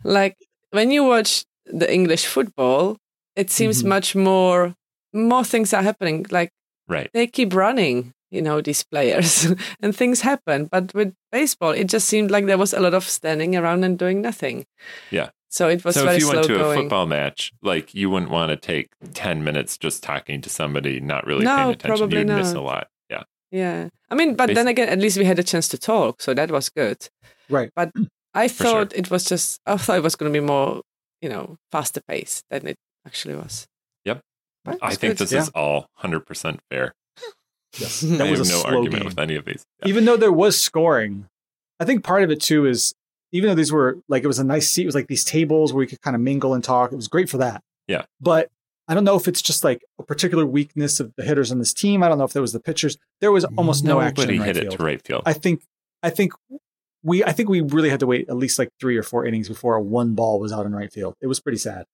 Like when you watch the English football, it seems Mhm. much more more things are happening. Like right. they keep running, you know, these players and things happen. But with baseball, it just seemed like there was a lot of standing around and doing nothing. Yeah. So it was So very if you slow went to going. a football match, like you wouldn't want to take 10 minutes just talking to somebody, not really No, paying attention. probably You'd miss a lot. Yeah. Yeah. I mean, but then again, at least we had a chance to talk, so that was good. Right. But I For sure. thought it was just, I thought it was going to be more, you know, faster pace than it actually was. Yep. But I think good. this Yeah. is all 100% fair. Yes. That That I was have a no slow argument game. with any of these. Yeah. even though there was scoring, I think part of it too is even though these were like it was a nice seat, it was like these tables where you could kind of mingle and talk. It was great for that. Yeah. But I don't know if it's just like a particular weakness of the hitters on this team. I don't know if there was the pitchers. There was almost no action Nobody in right hit it field. to right field. I think I think we I think we really had to wait at least like three or four innings before a one ball was out in right field. It was pretty sad.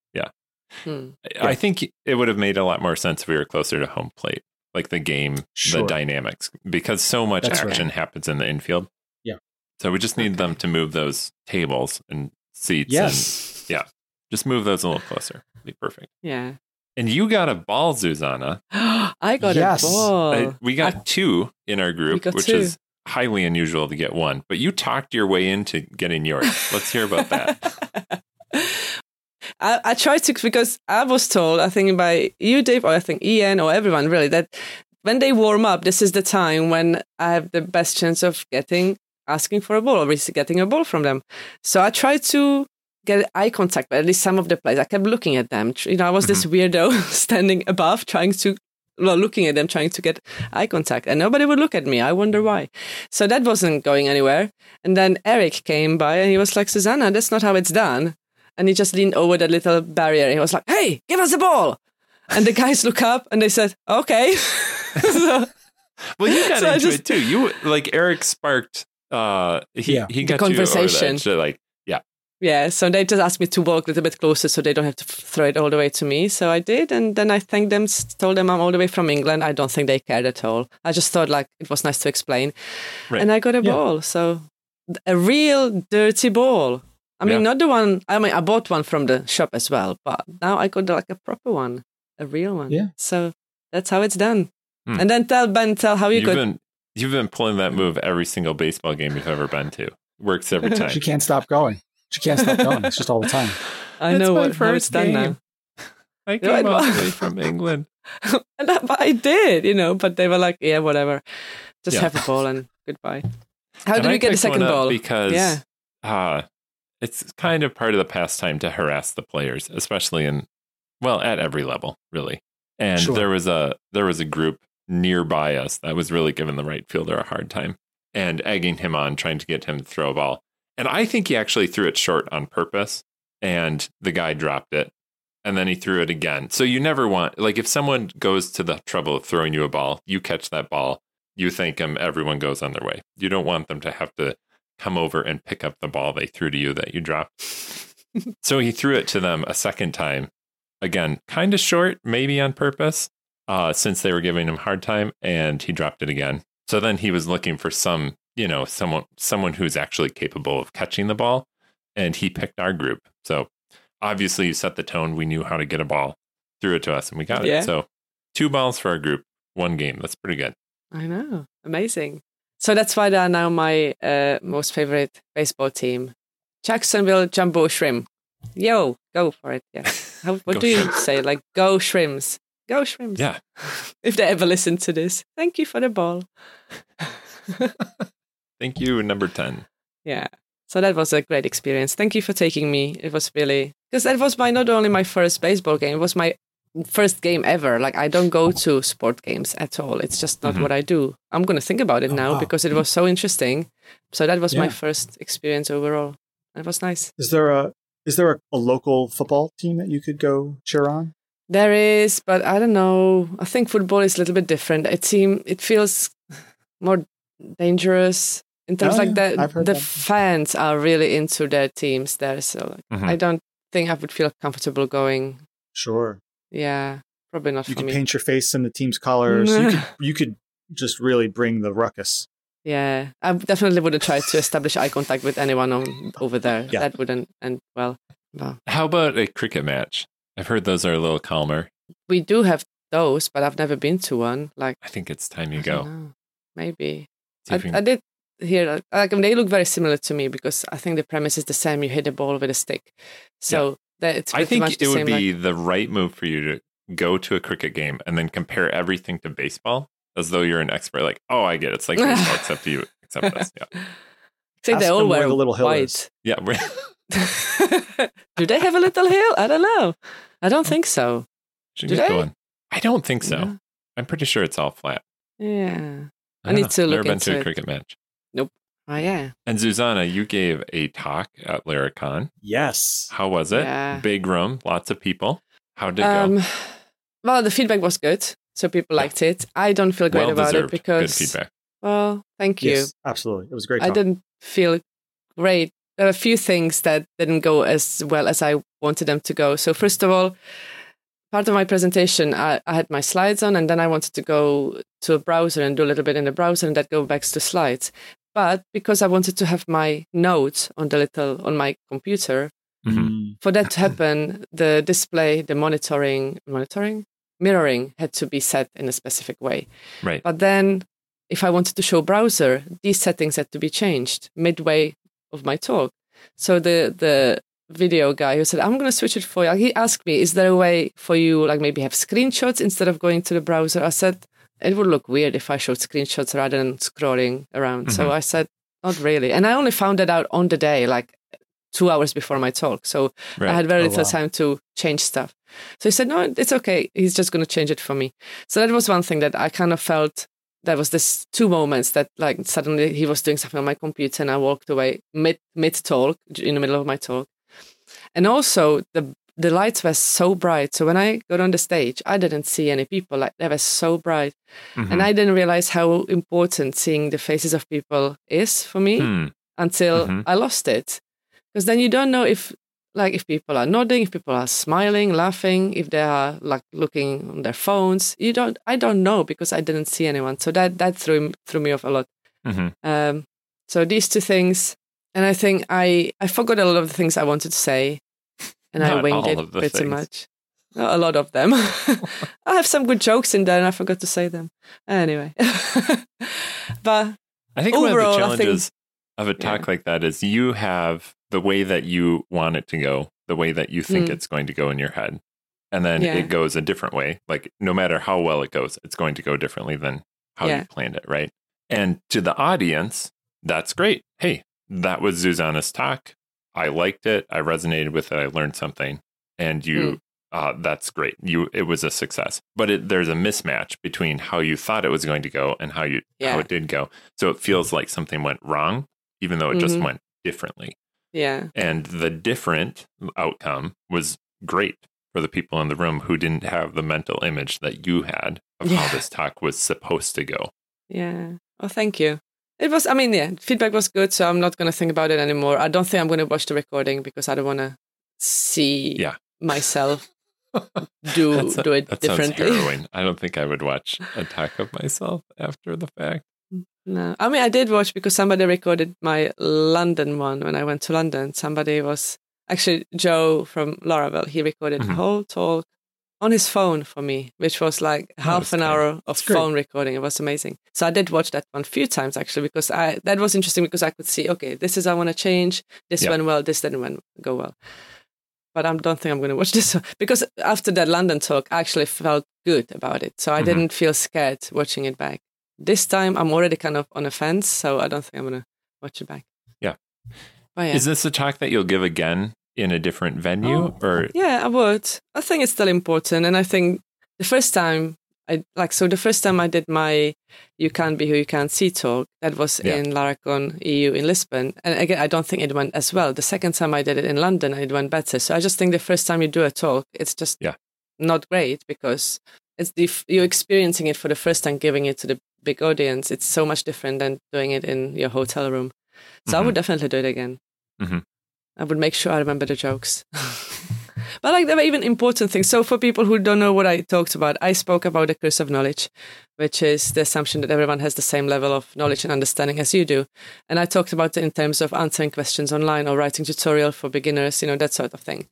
Hmm. I think it would have made a lot more sense if we were closer to home plate, like the game, Sure. the dynamics, because so much That's right. action happens in the infield. Yeah. So we just need them to move those tables and seats. Yes. And yeah. just move those a little closer. Be perfect. Yeah. And you got a ball, Zuzana. I got Yes. a ball. Uh, we got two in our group, which two. is highly unusual to get one. But you talked your way into getting yours. Let's hear about that. I, I tried to because I was told, I think by you, Dave, or I think Ian, or everyone really, that when they warm up, this is the time when I have the best chance of getting asking for a ball or getting a ball from them. So I tried to get eye contact, but at least some of the players, I kept looking at them. You know, I was this mm-hmm. weirdo standing above, trying to. Well, looking at them, trying to get eye contact, and nobody would look at me. I wonder why. So that wasn't going anywhere. And then Eric came by, and he was like, "Zuzana, that's not how it's done." and he just leaned over that little barrier and he was like, "Hey, give us the ball!" And the guys look up and they said, "Okay." so, Well, you got So into just- it too. You like Eric sparked. Uh, he Yeah. he The got you over the conversation. edge to, like Yeah, so they just asked me to walk a little bit closer so they don't have to throw it all the way to me. So I did, and then I thanked them, told them I'm all the way from England. I don't think they cared at all. I just thought like it was nice to explain, Right. and I got a Yeah. ball. So a real dirty ball. I mean, Yeah. not the one. I mean, I bought one from the shop as well, but now I got like a proper one, a real one. Yeah. So that's how it's done. Hmm. And then tell Ben, tell how you You've got. been you've been pulling that move every single baseball game you've ever been to. Works every time. She can't stop going. She can't stop going. It's just all the time. I That's know my what it's first done now. I Yeah, came I- all the way from England. and I, but I did, you know, but they were like, yeah, whatever. Just Yeah. have a ball and goodbye. How And did I we get the picked second ball? Because Yeah. uh, it's kind of part of the pastime to harass the players, especially in well, at every level, really. And Sure. there was a there was a group nearby us that was really giving the right fielder a hard time and egging him on, trying to get him to throw a ball. And I think he actually threw it short on purpose, and the guy dropped it. And then he threw it again. So you never want like if someone goes to the trouble of throwing you a ball, you catch that ball, you thank them, everyone goes on their way. You don't want them to have to come over and pick up the ball they threw to you that you dropped. so he threw it to them a second time. Again, kind of short, maybe on purpose, uh, since they were giving him hard time, and he dropped it again. So then he was looking for some, you know, someone someone who's actually capable of catching the ball, and he picked our group. So obviously you set the tone. We knew how to get a ball, threw it to us, and we got Yeah. it. So two balls for our group, one game. That's pretty good. I know. Amazing. So that's why they are now my uh, most favorite baseball team. Jacksonville Jumbo Shrimp. Yo, go for it. Yeah. How, what do you say? Like, go Shrimps. Go Shrimps. Yeah. If they ever listen to this. Thank you for the ball. Thank you, number 10. Yeah. So that was a great experience. Thank you for taking me. It was really because that was my not only my first baseball game, it was my first game ever. Like I don't go to sport games at all. It's just not Mhm. what I do. I'm gonna think about it Oh, now wow. because it was so interesting. So that was my first experience overall. It was nice. Is there a is there a, a local football team that you could go cheer on? There is, but I don't know. I think football is a little bit different. It seem it feels more dangerous in terms Oh, like yeah. the the that. fans are really into their teams there. So like, Mhm. I don't think I would feel comfortable going. Sure. Yeah, probably not You for could me. paint your face in the team's colors. you could you could just really bring the ruckus. Yeah, I definitely wouldn't try to establish eye contact with anyone on, over there. Yeah. That wouldn't end well. well. How about a cricket match? I've heard those are a little calmer. We do have those, but I've never been to one. Like, I think it's time you I don't go. know. maybe. See I, I did hear like, like I mean, they look very similar to me because I think the premise is the same. You hit the ball with a stick, so that it's I pretty think much it the would same. like- be the right move for you to go to a cricket game and then compare everything to baseball as though you're an expert. Like, oh, I get it. It's like baseball, except you accept this. Yeah. I think they all wear the little hill white. Yeah. do they have a little hill? I don't know. I don't think so. Should Do get they? going. I don't think so. Yeah. I'm pretty sure it's all flat. Yeah. I don't need know. to look Never been to a it. cricket match. Nope. Oh yeah. And Zuzana, you gave a talk at Laracon. Yes. How was it? Yeah. Big room, lots of people. How did it Um, go? well, the feedback was good, so people liked it. I don't feel great Well about it because Good feedback. Well, thank you. Yes, absolutely. It was a great. I didn't feel great. There are a few things that didn't go as well as I wanted them to go. So first of all, part of my presentation, I, I had my slides on, and then I wanted to go to a browser and do a little bit in the browser, and that go back to slides. But because I wanted to have my notes on the little on my computer, Mhm. Mm, for that to happen, the display, the monitoring, monitoring, mirroring had to be set in a specific way. Right. But then, if I wanted to show browser, these settings had to be changed midway of my talk. So the the video guy who said, "I'm going to switch it for you," he asked me, "Is there a way for you, like maybe have screenshots instead of going to the browser?" I said, "It would look weird if I showed screenshots rather than scrolling around." So Mhm. I said, "Not really," and I only found that out on the day, like two hours before my talk. So Right. I had very Oh, little wow. time to change stuff. So he said, no, it's okay. He's just going to change it for me. So that was one thing that I kind of felt there was this two moments that like suddenly he was doing something on my computer and I walked away mid mid talk in the middle of my talk. And also the the lights were so bright. So when I got on the stage, I didn't see any people. Like they were so bright. Mhm. And I didn't realize how important seeing the faces of people is for me Hmm. until Mhm. I lost it. because then you don't know if like if people are nodding, if people are smiling, laughing, if they are like looking on their phones. You don't. I don't know because I didn't see anyone. So that that threw threw me off a lot. hmm Um, so these two things, and I think I I forgot a lot of the things I wanted to say, and I winged it pretty things. much. A lot of them. I have some good jokes in there, and I forgot to say them. Anyway, but I think Overall, one of the think- challenges of a talk like that is you have the way that you want it to go, the way that you think Mm. it's going to go in your head. And then Yeah. it goes a different way. Like no matter how well it goes, it's going to go differently than how Yeah. you planned it, right? And to the audience, that's great. Hey, that was Zuzana's talk. I liked it. I resonated with it. I learned something. And you Mm. uh, that's great. You it was a success. But it, there's a mismatch between how you thought it was going to go and how you how it did go. So it feels like something went wrong, even though it just Mhm. went differently. yeah, And the different outcome was great for the people in the room who didn't have the mental image that you had of Yeah. how this talk was supposed to go. yeah. Oh, thank you. It was. I mean, yeah, feedback was good, so I'm not going to think about it anymore. I don't think I'm going to watch the recording because I don't want to see Yeah. myself do a- do it that sounds differently. harrowing. I don't think I would watch a talk of myself after the fact. No, I mean I did watch because somebody recorded my London one when I went to London. Somebody was actually Joe from Laravel. He recorded Mhm. the whole talk on his phone for me, which was like half an hour of great. phone recording. It was amazing. So I did watch that one a few times actually because I that was interesting because I could see okay, this is I want to change. This Yeah. went well. This didn't went, go well. But I don't think I'm going to watch this one because after that London talk, I actually felt good about it. So I Mhm. didn't feel scared watching it back. This time I'm already kind of on a fence, so I don't think I'm going to watch it back. Yeah. Yeah. Is this a talk that you'll give again in a different venue Oh. or Yeah, I would. I think it's still important, and I think the first time I like so the first time I did my "You Can't Be Who You Can't See" talk, that was Yeah. in Laracon EU in Lisbon, and again I don't think it went as well. The second time I did it in London, it went better. So I just think the first time you do a talk, it's just Yeah. not great because it's the you're experiencing it for the first time, giving it to the big audience. It's so much different than doing it in your hotel room. So I Mhm. would definitely do it again. Mhm. I would make sure I remember the jokes. but like there were even important things. So for people who don't know what I talked about, I spoke about the curse of knowledge, which is the assumption that everyone has the same level of knowledge and understanding as you do. And I talked about it in terms of answering questions online or writing tutorial for beginners, you know, that sort of thing.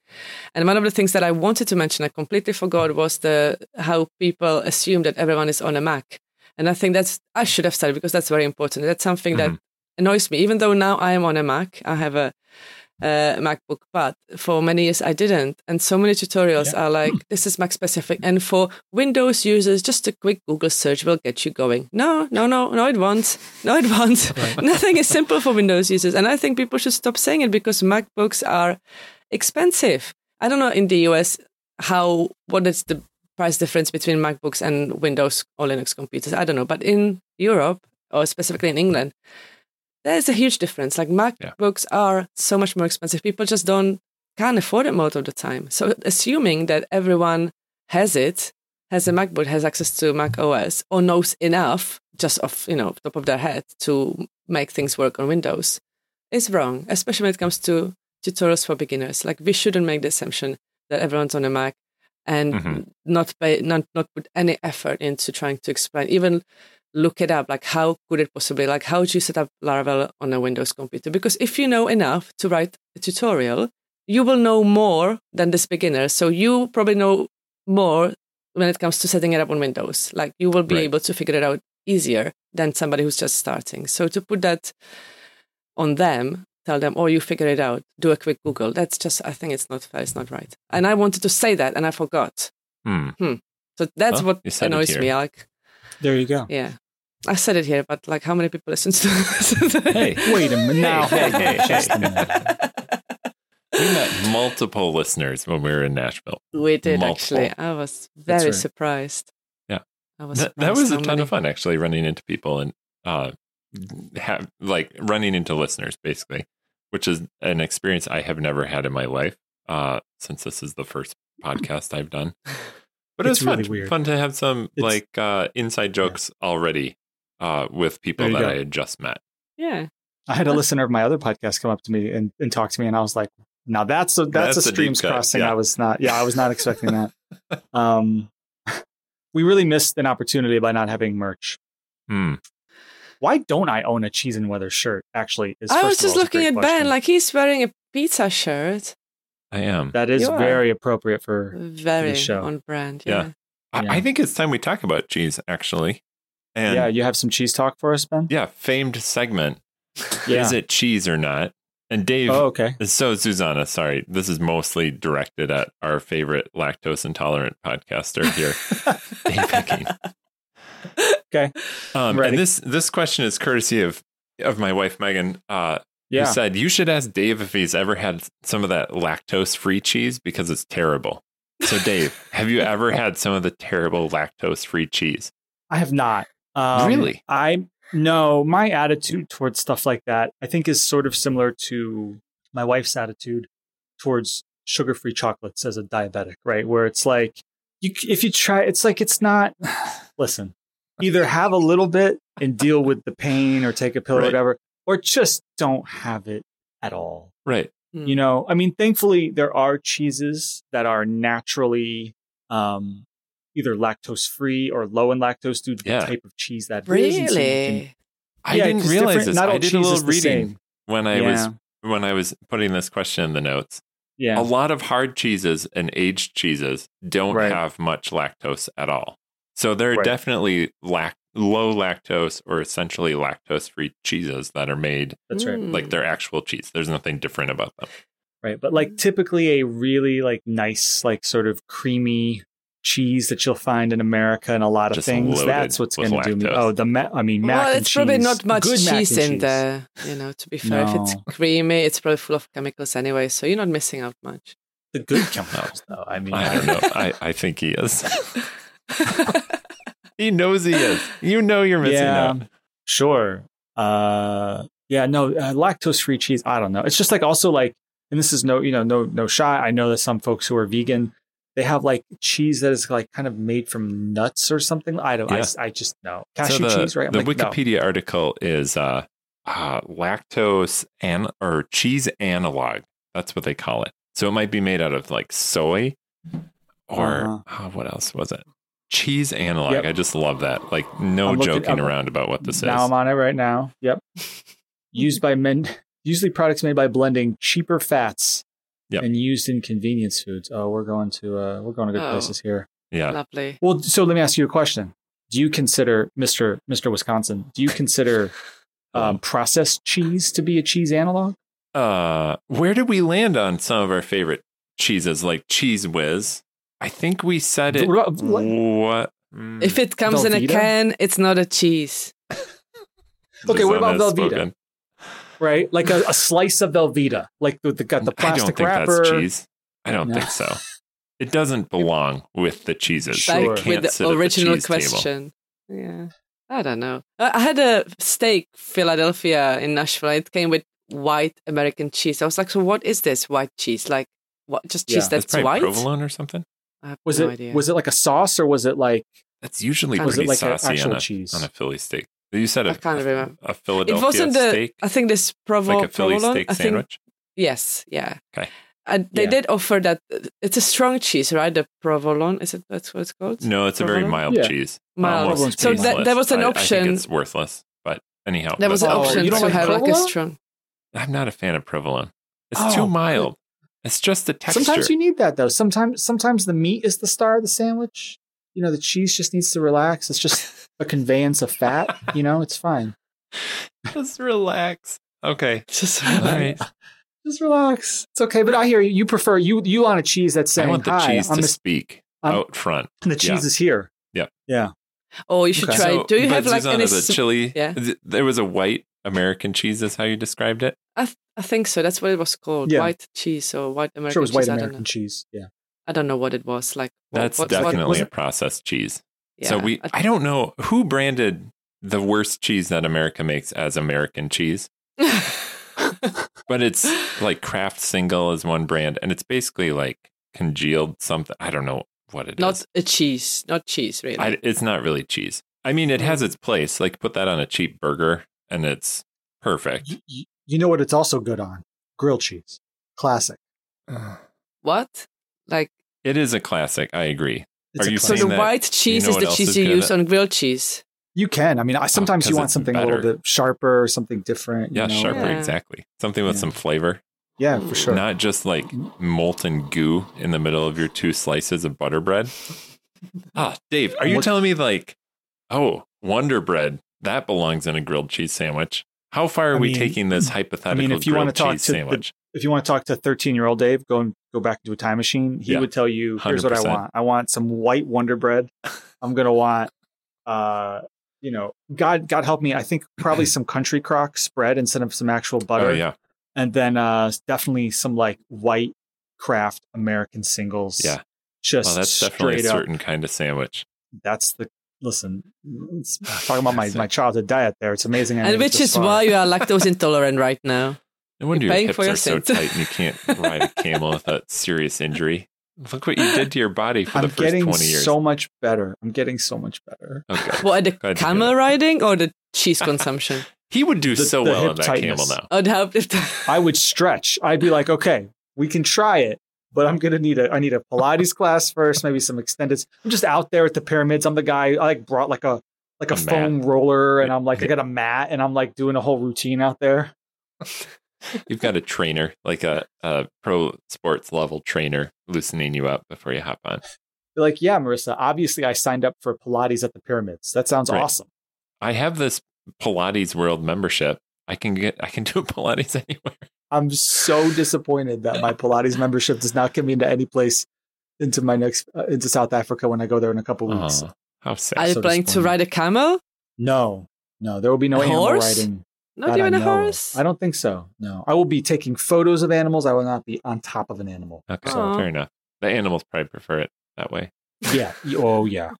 And one of the things that I wanted to mention, I completely forgot, was the how people assume that everyone is on a Mac. And I think that's I should have said because that's very important. That's something that Mhm. annoys me. Even though now I am on a Mac, I have a uh, MacBook, but for many years I didn't. And so many tutorials are like, this is Mac specific. And for Windows users, just a quick Google search will get you going. No, no, no, no, it won't. No, it won't. Nothing is simple for Windows users. And I think people should stop saying it because MacBooks are expensive. I don't know in the US how, what is the price difference between MacBooks and Windows or Linux computers. I don't know. But in Europe, or specifically in England, there's a huge difference. Like MacBooks are so much more expensive. People just don't can't afford it most of the time. So assuming that everyone has it, has a MacBook, has access to Mac OS, or knows enough just off you know top of their head to make things work on Windows, is wrong. Especially when it comes to tutorials for beginners. Like we shouldn't make the assumption that everyone's on a Mac and Mhm. not pay not not put any effort into trying to explain even look it up like how could it possibly like how would you set up laravel on a windows computer? Because if you know enough to write a tutorial you will know more than this beginner. So you probably know more when it comes to setting it up on windows. Like you will be Right. able to figure it out easier than somebody who's just starting. So to put that on them tell them oh you figure it out. Do a quick google. That's just i think it's not fair it's not right. And i wanted to say that and i forgot. Hmm. so that's Well, what you said it annoys me like There you go. yeah I said it here, but like, how many people listen to? this? Hey, Wait a minute. Now, hey, hold hey, hey. we met multiple listeners when we were in Nashville. we did Multiple. actually. I was very right. surprised. Yeah. I was. That, that was a ton many- of fun, actually, running into people and uh, have like running into listeners, basically, which is an experience I have never had in my life. Uh, since this is the first podcast I've done, but It's it was really fun. weird. Fun to have some It's- like uh, inside jokes already uh, with people that go. I had just met. Yeah, I had a listener of my other podcast come up to me and, and talk to me, and I was like, "Now that's a that's, That's a a streams cut, crossing." yeah. I was not. Yeah, I was not expecting that. Um, we really missed an opportunity by not having merch. Hmm. Why don't I own a cheese and weather shirt? Actually, is I was just all, looking at question. Ben, like he's wearing a pizza shirt. I am. that is You are. very appropriate for. Very show. on brand. Yeah. Yeah. I, Yeah. I think it's time we talk about cheese, actually. And yeah, you have some cheese talk for us, Ben. Yeah, famed segment. Yeah. Is it cheese or not? And Dave, Oh, okay. so Zuzana, sorry, this is mostly directed at our favorite lactose intolerant podcaster here. Okay. Um, and this this question is courtesy of of my wife Megan, uh, Yeah. who said you should ask Dave if he's ever had some of that lactose free cheese because it's terrible. So, Dave, have you ever had some of the terrible lactose free cheese? I have not. Um, Really? I no. My attitude towards stuff like that, I think, is sort of similar to my wife's attitude towards sugar-free chocolates as a diabetic, right? Where it's like, you if you try, it's like it's not. Listen, either have a little bit and deal with the pain, or take a pill or whatever, or just don't have it at all. Right. Hmm. You know, I mean, thankfully there are cheeses that are naturally um, either lactose free or low in lactose due to Yeah. the type of cheese that it is, so can- Really? I Yeah, didn't realize different- this. not I did a little reading when I Yeah. was when I was putting this question in the notes. Yeah, A lot of hard cheeses and aged cheeses don't Right. have much lactose at all. So there are Right. definitely lac- low lactose or essentially lactose free cheeses that are made that's right. Mm. like they're actual cheese. There's nothing different about them. Right, but like typically a really like nice, like sort of creamy cheese that you'll find in America and a lot of Just things. That's what's going to do me. Oh, the ma- I mean, mac well, and it's probably not much Good cheese in cheese. there. You know, to be fair, if it's creamy, it's probably full of chemicals anyway, so you're not missing out much. The good chemicals, though. I mean, I don't know. I, I think he is. he knows he is. You know you're missing Yeah. out. Sure. Uh, yeah, no, uh, lactose free cheese. I don't know. It's just like also like, and this is no, you know, no, no shot. I know that some folks who are vegan, they have like cheese that is like kind of made from nuts or something. I don't. Yeah. I, I just know cashew so the, cheese, right? I'm the like, no. Wikipedia article is uh, uh, lactose and or cheese analog. That's what they call it. So it might be made out of like soy or Uh-huh. oh, what else was it? Cheese analog. Yep. I just love that. Like no I'm joking around about what this now is. Now I'm on it right now. Yep. used by men, usually products made by blending cheaper fats Yep. and used in convenience foods. Oh, we're going to uh, we're going to good Oh. places here. yeah. Lovely. Well, so let me ask you a question. Do you consider Mr. Mr. Wisconsin? Do you consider um, processed cheese to be a cheese analog? Uh, where did we land on some of our favorite cheeses, like Cheez Whiz? I think we said it. What- What? Mm, If it comes in a can, it's not a cheese. Okay, what about Velveeta? spoken. Right, like a, a slice of Velveeta, like the, the got the I don't plastic think wrapper. that's cheese. I don't No. think so. It doesn't belong with the cheeses. Sure. It can't with sit the at original cheese table. question. Yeah. I don't know. I I had a steak Philadelphia in Nashville. It came with white American cheese. I was like, so what is this white cheese? Like, what? Just cheese Yeah. That's that's probably white? provolone or something. I have Was no it idea. was it like a sauce or was it like That's usually pretty it like saucy actual on a, cheese? on a Philly steak. You said a, I can't a, remember. a it Philadelphia wasn't the. steak, I think this provo- like a Philly provolone. steak I think sandwich. yes, yeah. Okay. And they Yeah. did offer that. It's a strong cheese, right? The provolone. Is it? That's what it's called. No, it's a very mild Yeah. cheese. Mild. Almost So that- tasteless. there was an I- I option- think it's worthless, but anyhow, There was an Oh, option you don't to like have like a provolone? strong. I'm not a fan of provolone. It's Oh, too good. mild. It's just the texture. Sometimes you need that though. Sometimes sometimes the meat is the star of the sandwich. You know, the cheese just needs to relax. It's just a conveyance of fat. You know, it's fine. just relax. Okay. Just All right. Just relax. It's okay. But I hear you. You prefer you you want a cheese that's saying I want the hi. cheese I'm to the, speak I'm- out front. the cheese yeah. is here. Yeah. Yeah. Oh, you should Okay. try. So, Do you have like Zuzana, any? the chili? Yeah. There was a white American cheese. Is how you described it. I, th- I think so. That's what it was called. Yeah. White cheese or white American sure, it was cheese. white I American cheese. Yeah. I don't know what it was like. That's what- definitely was a processed cheese. yeah. So we, I don't know who branded the worst cheese that America makes as American cheese, but it's like Kraft Single is one brand, and it's basically like congealed something. I don't know what it is. not a cheese. Not cheese, really. I, it's not really cheese. I mean, it has mm. its place. Like put that on a cheap burger, and it's perfect. You, you- you know what it's also good on? Grilled cheese. Classic. What? Like It is a classic. I agree. It's Are you so saying the that- white cheese know is the cheese is you good? use on grilled cheese. You can. I mean, I, sometimes you want it's something a little bit sharper, something different. you Yeah, know? sharper, Yeah. exactly. Something with Yeah. some flavor. Yeah, for sure. Not just like molten goo in the middle of your two slices of butter bread. Ah, Dave, are you What- telling me like, oh, Wonder Bread, that belongs in a grilled cheese sandwich? How far are I we mean- taking this hypothetical if you wanna grilled talk cheese to the- sandwich? If you want to talk to 13 year old Dave, go and go back into a time machine. He Yeah. would tell you, here's what I want. I want some white Wonder Bread. I'm gonna want, uh, you know, God, God help me. I think probably some country crock spread instead of some actual butter. Oh yeah, and then uh, definitely some like white Kraft American singles. Yeah. just well, that's definitely a straight up. certain kind of sandwich. That's the listen. talking about my my childhood diet there. It's amazing. I And which is far. why you are lactose intolerant right now. No wonder You're your hips for your are so tight and you can't ride a camel without serious injury. Look what you did to your body for I'm the first getting 20 years. so much better. I'm getting so much better. okay. What, the Glad to hear camel riding or the cheese consumption? He would do The- so the well on that tightness. camel now. I'd help if I would stretch. I'd be like, okay, we can try it, but I'm gonna need a I need a Pilates class first, maybe some extended. I'm just out there at the pyramids. I'm the guy. I like brought like a like a, A foam roller, and I'm like I got a mat, and I'm like doing a whole routine out there. You've got a trainer, like a, a pro sports level trainer, loosening you up before you hop on. They're like, yeah, Marissa. Obviously, I signed up for Pilates at the pyramids. That sounds Right. awesome. I have this Pilates World membership. I can get, I can do Pilates anywhere. I'm so disappointed that my Pilates membership does not get me into any place into my next uh, into South Africa when I go there in a couple weeks. Oh, how sad. Are you so planning to ride a camel? No, no, there will be no A animal horse? riding. Not that even I a know of. horse? I don't think so. No, I will be taking photos of animals. I will not be on top of an animal. okay, Aw. fair enough. The animals probably prefer it that way. Yeah. Oh yeah.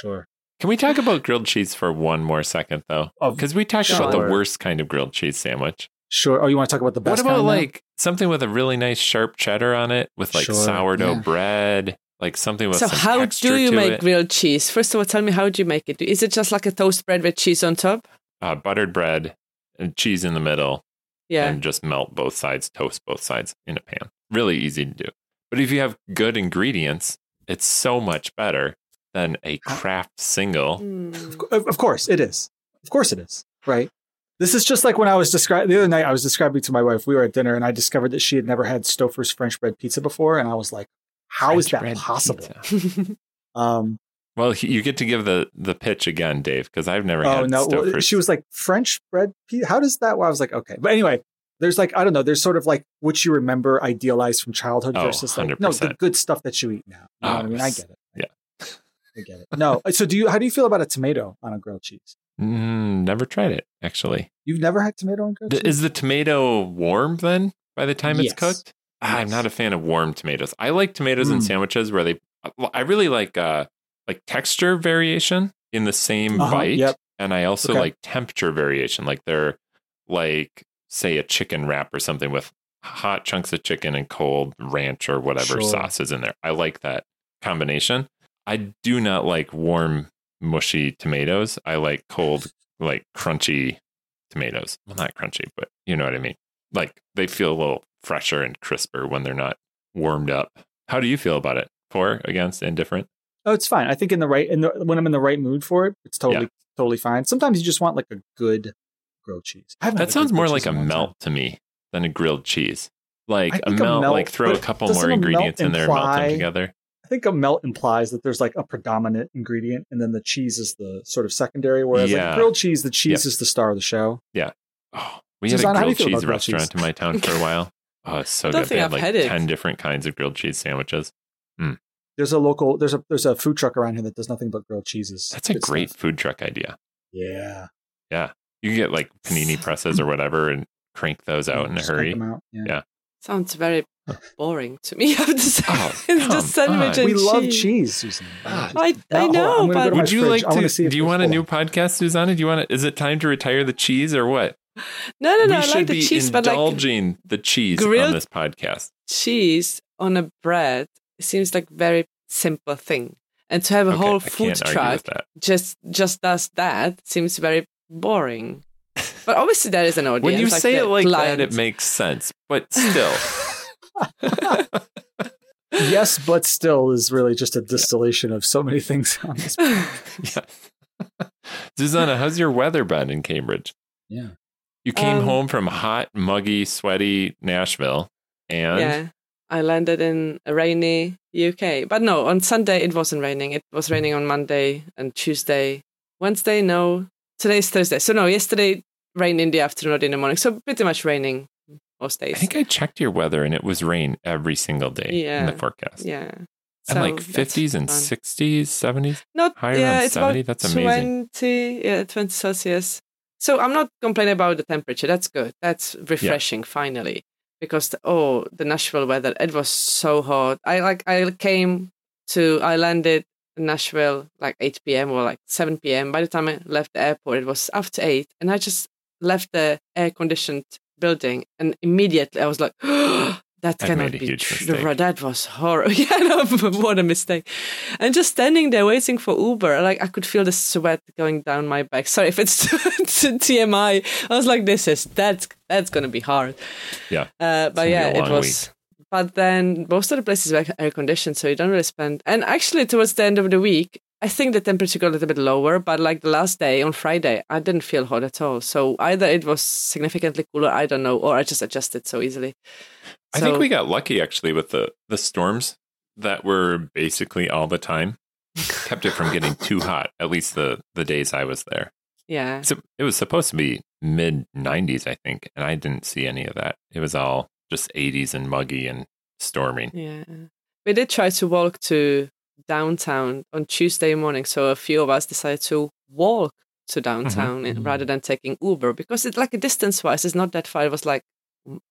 Sure. Can we talk about grilled cheese for one more second, though? Oh, Because we talked about the worst kind of grilled cheese sandwich. sure. Oh, you want to talk about the best? What about kind now? like something with a really nice sharp cheddar on it, with like Sure, sourdough yeah. bread, like something with So some how texture do you make it. grilled cheese? First of all, tell me how do you make it? Is it just like a toast bread with cheese on top? uh, buttered bread and cheese in the middle, Yeah. and just melt both sides, toast both sides in a pan. Really easy to do. But if you have good ingredients, it's so much better than a Kraft single. Mm. Of of course it is. Of course it is. Right. This is just like when I was describing the other night. I was describing to my wife. We were at dinner, and I discovered that she had never had Stouffer's French bread pizza before, and I was like, "How is French that possible?" Um, Well, you get to give the the pitch again, Dave, because I've never had oh no, well, she was like French bread. How does that? Well, I was like, okay, but anyway, there's like I don't know. There's sort of like what you remember idealized from childhood Oh, versus like no the good stuff that you eat now. You know Oh, I mean? I get it. yeah. I get it. No, so do you? How do you feel about a tomato on a grilled cheese? Mm, never tried it actually. You've never had tomato on grilled Th- cheese? Is the tomato warm then by the time it's cooked? Ah, I'm not a fan of warm tomatoes. I like tomatoes in Mm. sandwiches where they. I really like uh like texture variation in the same Uh-huh, bite, yep. and I also Okay. like temperature variation. Like they're like say a chicken wrap or something with hot chunks of chicken and cold ranch or whatever Sure. sauce is in there. I like that combination. I do not like warm mushy tomatoes. I like cold like crunchy tomatoes. Well, not crunchy, but you know what I mean. Like they feel a little fresher and crisper when they're not warmed up. How do you feel about it? For, against, indifferent? Oh, it's fine. I think in the right in the, when I'm in the right mood for it, it's totally totally fine. Sometimes you just want like a good grilled cheese. I That sounds more like a melt time. to me than a grilled cheese. Like I a think a melt, melt, like throw a couple more ingredients in there, and melt them together. I think a melt implies that there's like a predominant ingredient, and then the cheese is the sort of secondary. Whereas Yeah. like grilled cheese, the cheese is the star of the show. Oh, we Zuzana, had a grilled cheese restaurant cheese? in my town for a while. Oh, it's so good. They had I've like had it. 10 different kinds of grilled cheese sandwiches. Hmm. There's a local there's a there's a food truck around here that does nothing but grilled cheeses. That's a Good great stuff. food truck idea. Yeah, Yeah. You can get like panini presses or whatever and crank those out in a hurry. them out. Yeah. Yeah. Sounds very boring to me. I have to say, Oh, it's come just sandwich on. and We love cheese. cheese, Susan. Ah. I, I hold on, know, I'm gonna go but Would you fridge. like wanna see Do you it's want a new podcast, Zuzana? Do you want? To, is it time to retire the cheese or what? no, no, no. we I should like the be cheese, but like indulging the cheese on this podcast. cheese on a bread seems like very simple thing, and to have a Okay, whole food can't argue with truck just just does that seems very boring. But obviously there is an audience. when you like say it like client. that, it makes sense. But still, yes, but still is really just a distillation of so many things on this. yeah. Zuzana, how's your weather been in Cambridge? Yeah. You came Um, home from hot, muggy, sweaty Nashville, and yeah. I landed in a rainy UK. But no, on Sunday it wasn't raining. It was raining on Monday and Tuesday. Wednesday, no. Today's Thursday. So no, yesterday rained in the afternoon not in the morning. So pretty much raining most days. I think I checked your weather, and it was rain every single day yeah. in the forecast. yeah. And So like 50s and fun. 60s, 70s. Not higher yeah, it's 70, about that's amazing. 20, yeah, 20 Celsius. So I'm not complaining about the temperature. That's good. That's refreshing finally. Because the, oh, the Nashville weather, it was so hot. I like I came to I landed in Nashville like 8 p.m. or like 7 p.m. By the time I left the airport, it was after 8 and I just left the air conditioned building and immediately I was like that I've cannot be true. That was horrible. Yeah, no, what a mistake. And just standing there waiting for Uber, like I could feel the sweat going down my back. Sorry if it's TMI. I was like, this is that's that's gonna be hard. Yeah. Uh, but yeah, it was. But then most of the places were air conditioned, so you don't really spend. And actually, towards the end of the week, I think the temperature got a little bit lower. But like the last day on Friday, I didn't feel hot at all. So either it was significantly cooler, I don't know, or I just adjusted so easily. I think we got lucky actually with the, the storms that were basically all the time. Kept it from getting too hot, at least the, the days I was there. Yeah. So it was supposed to be mid 90s, I think, and I didn't see any of that. It was all just 80s and muggy and storming. Yeah. We did try to walk to downtown on Tuesday morning. So a few of us decided to walk to downtown Mhm. rather than taking Uber because it's like a distance wise, it's not that far. It was like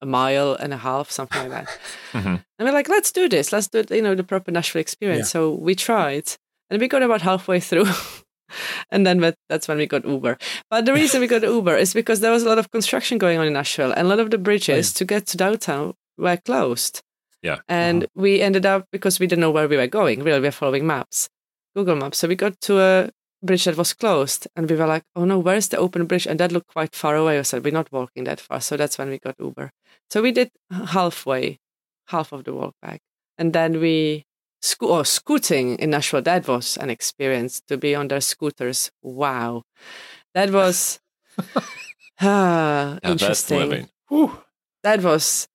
a mile and a half, something like that. Mhm. And we're like, let's do this. Let's do it, you know, the proper Nashville experience. So we tried and we got about halfway through. and then that- that's when we got Uber. But the reason we got Uber is because there was a lot of construction going on in Nashville and a lot of the bridges to get to downtown were closed. Yeah. And we ended up, because we didn't know where we were going, really, we were following maps, Google Maps. So we got to a bridge that was closed and we were like, oh no, where's the open bridge? And that looked quite far away. I said, we're not walking that far. So that's when we got Uber. So we did halfway, half of the walk back. And then we, sco- oh, scooting in Nashville, that was an experience to be on their scooters. Wow. That was ah, interesting living. That was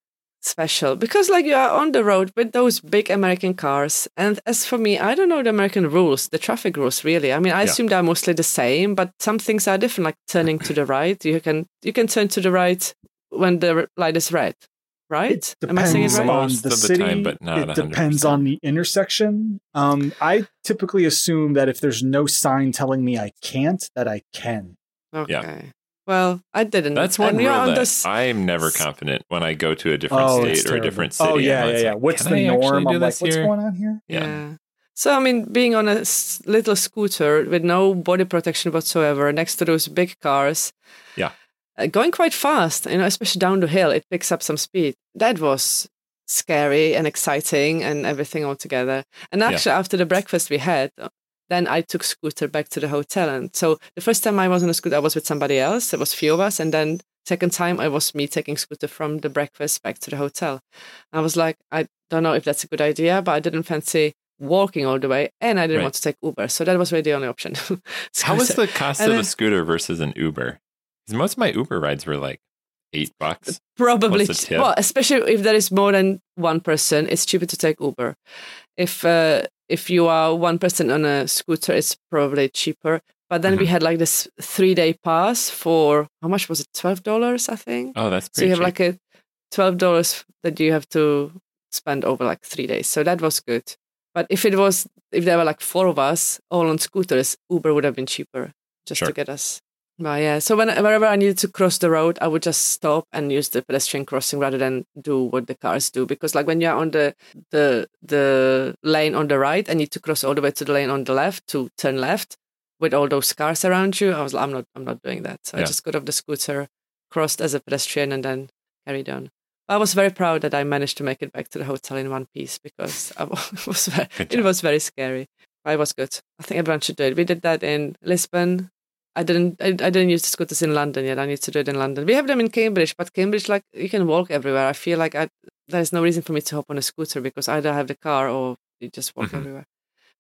special because like you are on the road with those big american cars and as for me i don't know the american rules the traffic rules really i mean i Yeah. assume they're mostly the same but some things are different like turning to the right you can you can turn to the right when the light is red right It am i saying it depends right on the of the city. time, but not it depends 100%. on the intersection. Um, I typically assume that if there's no sign telling me I can't, that I can. okay well i didn't That's one rule that this I'm never confident when I go to a different Oh, state or a different city. Oh yeah, yeah, yeah. like, What's the I actually norm? do I'm like, this what's here?" going on here? Yeah. Yeah. So I mean, being on a little scooter with no body protection whatsoever, next to those big cars, Yeah. uh, going quite fast, you know, especially down the hill, it picks up some speed. That was scary and exciting and everything all together. And Yeah. actually, after the breakfast we had, then I took scooter back to the hotel. And so the first time I was on a scooter, I was with somebody else. There was few of us, and then second time I was me taking scooter from the breakfast back to the hotel. I was like, I don't know if that's a good idea, but I didn't fancy walking all the way, and I didn't Right. want to take Uber, so that was really the only option. How was the cost and of a scooter versus an Uber? Because most of my Uber rides were like eight bucks. Probably, What's the tip? well, especially if there is more than one person, it's cheaper to take Uber. If uh, if you are one person on a scooter, it's probably cheaper. But then we Mhm. had like this three day pass for how much was it? Twelve dollars, I think. Oh, that's so pretty you have cheap. like a twelve dollars that you have to spend over like three days. So that was good. But if it was if there were like four of us all on scooters, Uber would have been cheaper just Sure. to get us. But yeah, so when, whenever I needed to cross the road, I would just stop and use the pedestrian crossing rather than do what the cars do. Because like when you're on the the the lane on the right and need to cross all the way to the lane on the left to turn left with all those cars around you, I was like, I'm not I'm not doing that. So I just got off the scooter, crossed as a pedestrian, and then carried on. I was very proud that I managed to make it back to the hotel in one piece because I was very, it was very scary. But i was good. I think everyone should do it. We did that in Lisbon, I didn't I, I didn't use the scooters in London yet. I need to do it in London. We have them in Cambridge, but Cambridge like you can walk everywhere. I feel like I there's no reason for me to hop on a scooter because either I have the car or you just walk Mhm. everywhere.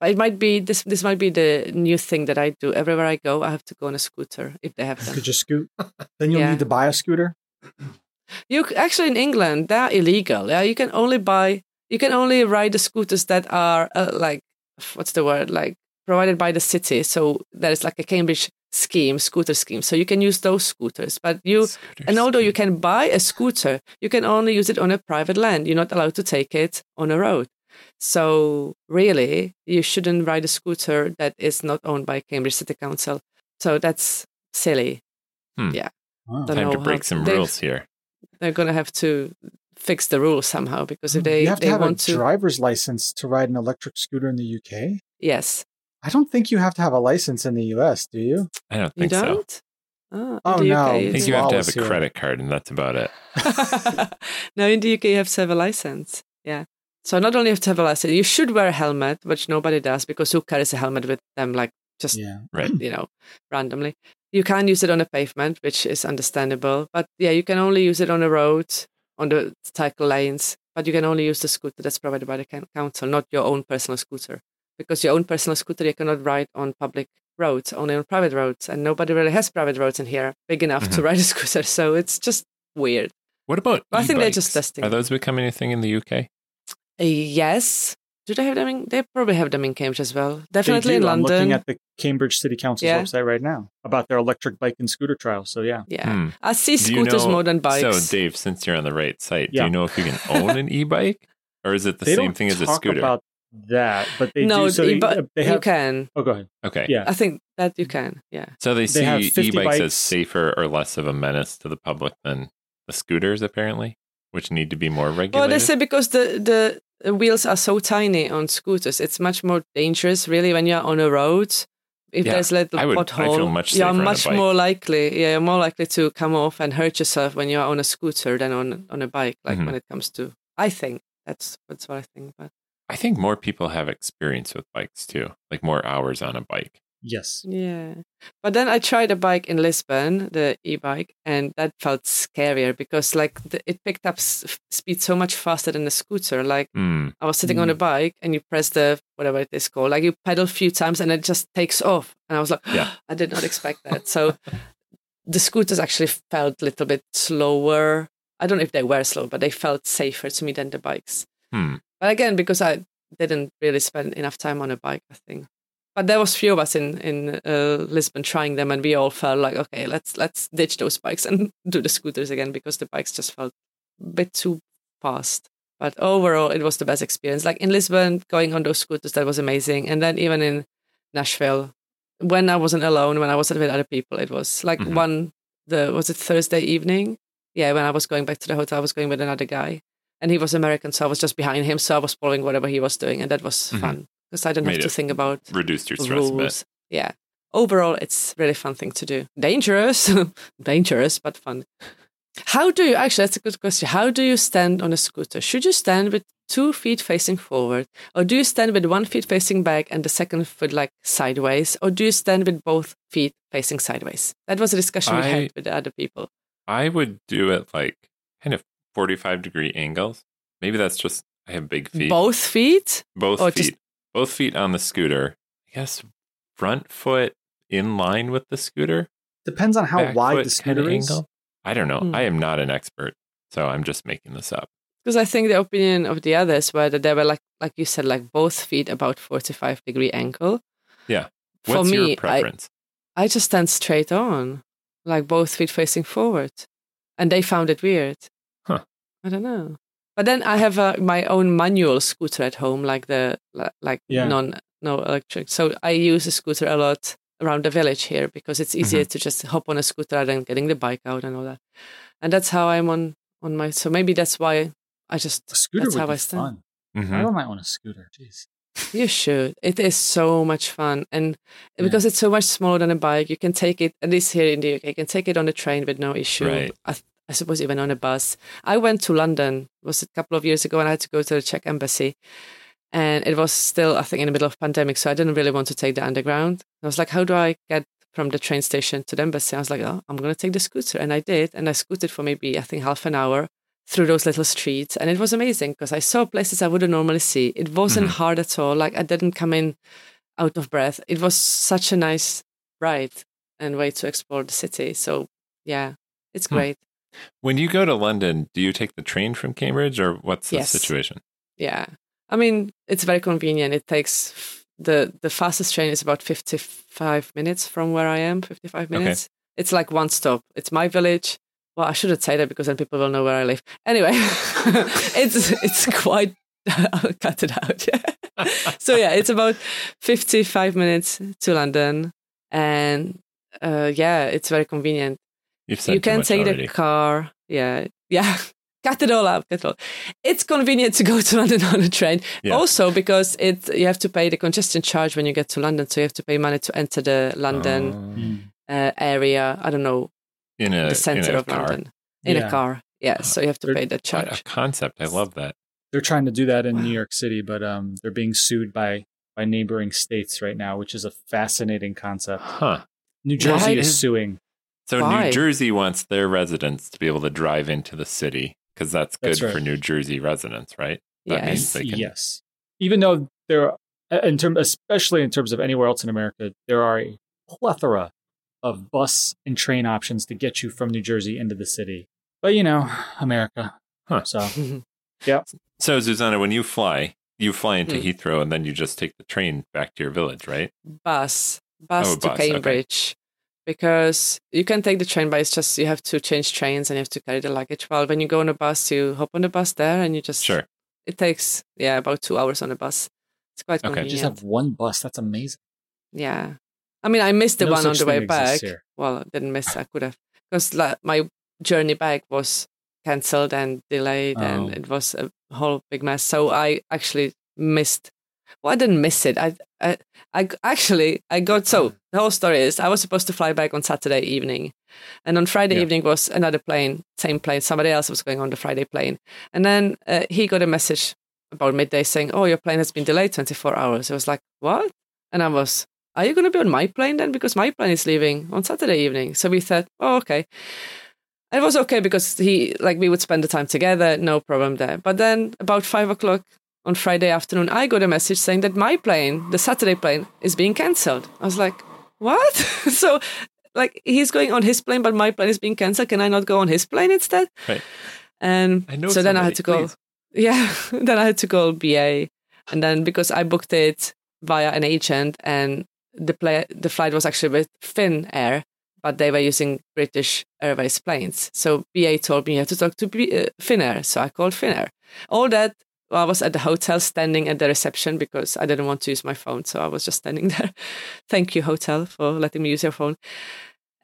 But it might be this this might be the new thing that I do. Everywhere I go, I have to go on a scooter if they have them. Could just scoot? Then you'll Yeah. need to buy a scooter. You actually in England they're illegal. Yeah, you can only buy you can only ride the scooters that are uh, like what's the word like provided by the city. So there's like a Cambridge scheme, scooter scheme. So you can use those scooters, but you and although you can buy a scooter, you can only use it on a private land. You're not allowed to take it on a road. So really, you shouldn't ride a scooter that is not owned by Cambridge City Council. So that's silly. Oh. Don't Time to break some they- rules here. They're gonna have to fix the rules somehow because if they Hmm. you have to they have a want to, driver's license to ride an electric scooter in the UK. yes, I don't think you have to have a license in the US, do you? I don't think so. don't. Oh, Oh, no. UK, I you think you have to have a here. credit card, and that's about it. no, in the UK, you have to have a license. Yeah. So not only have to have a license, you should wear a helmet, which nobody does because who carries a helmet with them, like just Yeah. Right. you know, randomly. You can use it on a pavement, which is understandable, but yeah, you can only use it on a road, on the cycle lanes. But you can only use the scooter that's provided by the council, not your own personal scooter, because your own personal scooter you cannot ride on public roads, only on private roads, and nobody really has private roads in here big enough to Mhm. ride a scooter. So it's just weird. What about? I think they're just testing. Are those becoming a thing in the UK? Uh, yes. Do they have them in? They probably have them in Cambridge as well. Definitely in do. I'm looking at the Cambridge City Council's Yeah. website right now about their electric bike and scooter trials. So yeah. yeah. Hmm. I see Do you scooters know- more than bikes. So, Dave, since you're on the right site, do you know if you can own an e-bike, or is it the they same thing as a scooter? about that, but they no, do. So the- they, but they you can. Oh, go ahead. okay. Yeah. I think that you can. Yeah. So they see have 50 e-bikes as safer or less of a menace to the public than the scooters, apparently, which need to be more regulated. Well, they say because the the wheels are so tiny on scooters, it's much more dangerous, really, when you're on a road. If Yeah, there's a little I would- pothole, much you're safer on a much more likely. Yeah, you're more likely to come off and hurt yourself when you're on a scooter than on on a bike. Like Mhm. when it comes to, I think that's that's what I think. But I think more people have experience with bikes too, like more hours on a bike. Yes. Yeah. But then I tried a bike in Lisbon, the e-bike, and that felt scarier because like the, it picked up s- speed so much faster than a scooter. Like Hmm. I was sitting on a bike and you press the whatever it is called, like you pedal a few times and it just takes off. And I was like, Yeah. I did not expect that. So the scooters actually felt a little bit slower. I don't know if they were slow, but they felt safer to me than the bikes. Hmm. But again, because I didn't really spend enough time on a bike, I think. But there was few of us in in uh, Lisbon trying them, and we all felt like, okay, let's let's ditch those bikes and do the scooters again because the bikes just felt a bit too fast. But overall, it was the best experience. Like in Lisbon, going on those scooters, that was amazing. And then even in Nashville, when I wasn't alone, when I wasn't with other people, it was like Mhm. one the was it Thursday evening? Yeah, when I was going back to the hotel, I was going with another guy, and he was American, so I was just behind him, so I was following whatever he was doing, and that was Mhm. fun because I didn't Made have to think about Reduced your stress rules. Yeah. Overall, it's really fun thing to do. Dangerous, dangerous, but fun. How do you actually? That's a good question. How do you stand on a scooter? Should you stand with two feet facing forward, or do you stand with one feet facing back and the second foot like sideways, or do you stand with both feet facing sideways? That was a discussion we had with the other people. I would do it like kind of 45 degree angles. Maybe that's just, I have big feet. Both feet? Both or feet. just- Both feet on the scooter. I guess front foot in line with the scooter. Depends on how back wide the scooter is. angle. I don't know. Hmm. I am not an expert, so I'm just making this up. Because I think the opinion of the others were that they were like, like you said, like both feet about forty-five degree angle. Yeah. For What's me, your I, preference? I just stand straight on, like both feet facing forward, and they found it weird. Huh. I don't know. But then I have uh, my own manual scooter at home, like the like Yeah. non no electric. So I use a scooter a lot around the village here because it's easier to just hop on a scooter than getting the bike out and all that. And that's how I'm on on my. So maybe that's why I just A scooter That's would how be I stand. fun. Mhm. I don't might want a scooter. Jeez. You should. It is so much fun, and Yeah. because it's so much smaller than a bike, you can take it. At least here in the UK, you can take it on the train with no issue. Right. I, I suppose even on a bus. I went to London. it Was a couple of years ago, and I had to go to the Czech embassy, and it was still I think in the middle of pandemic, so I didn't really want to take the underground. I was like, how do I get from the train station to the embassy. I was like, oh, I'm going to take the scooter. And I did. And I scooted for maybe, I think, half an hour through those little streets. And it was amazing because I saw places I wouldn't normally see. It wasn't Mhm. hard at all. Like I didn't come in out of breath. It was such a nice ride and way to explore the city. So, yeah, it's Hmm. great. When you go to London, do you take the train from Cambridge or what's the Yes. situation? Yeah. I mean, it's very convenient. It takes the the fastest train is about 55 minutes from where I am, 55 Okay. minutes. It's like one stop. It's my village. Well, I shouldn't say that because then people will know where I live. Anyway, it's it's quite I'll cut it out. Yeah. so yeah, it's about 55 minutes to London and uh, yeah, it's very convenient you too can much take already. the car. Yeah, yeah. Cut it all out. Cut it all. It's convenient to go to London on a train. Yeah. Also because it you have to pay the congestion charge when you get to London, so you have to pay money to enter the London Um, uh, area. I don't know in a the center in a of car. London in Yeah. a car. Yeah, so you have to They're- pay the What charge. a concept! I love that. They're trying to do that in New York City, but um, they're being sued by by neighboring states right now, which is a fascinating concept. Huh? New Jersey is is- suing. So Why? New Jersey wants their residents to be able to drive into the city because that's good That's right. for New Jersey residents, right? That means Yes. they can. Yes, even though there, are, in term, especially in terms of anywhere else in America, there are a plethora of bus and train options to get you from New Jersey into the city. But you know, America. Huh. So yeah. So Zuzana, when you fly, you fly into Hmm. Heathrow and then you just take the train back to your village, right? bus bus Oh, to bus, okay. Cambridge because you can take the train, but it's just you have to change trains and you have to carry the luggage. Well, when you go on a bus, you hop on the bus there and you just Sure. It takes yeah about two hours on a bus. It's quite Okay. convenient. just have one bus. That's amazing. Yeah. I mean, I missed the No one on the way back. here. Well, I didn't miss. I could have because like, my journey back was cancelled and delayed, Oh. and it was a whole big mess. So I actually missed. Well, I didn't miss it. I, I, I actually I got so the whole story is I was supposed to fly back on Saturday evening, and on Friday Yeah. evening was another plane, same plane. Somebody else was going on the Friday plane, and then uh, he got a message about midday saying, "Oh, your plane has been delayed 24 hours." I was like, "What?" And I was, "Are you going to be on my plane then? Because my plane is leaving on Saturday evening." So we thought, "Oh, okay." And it was okay because he like we would spend the time together, no problem there. But then about five o'clock on Friday afternoon, I got a message saying that my plane, the Saturday plane, is being cancelled. I was like, "What?" so. Like he's going on his plane, but my plane is being cancelled. Can I not go on his plane instead? Right. And I know so then I had to go. please. Yeah, then I had to call BA, and then because I booked it via an agent, and the play, the flight was actually with Finnair, but they were using British Airways planes. So BA told me you have to talk to B, uh, Finnair, so I called Finnair. All that well, I was at the hotel standing at the reception because I didn't want to use my phone, so I was just standing there. Thank you, hotel, for letting me use your phone.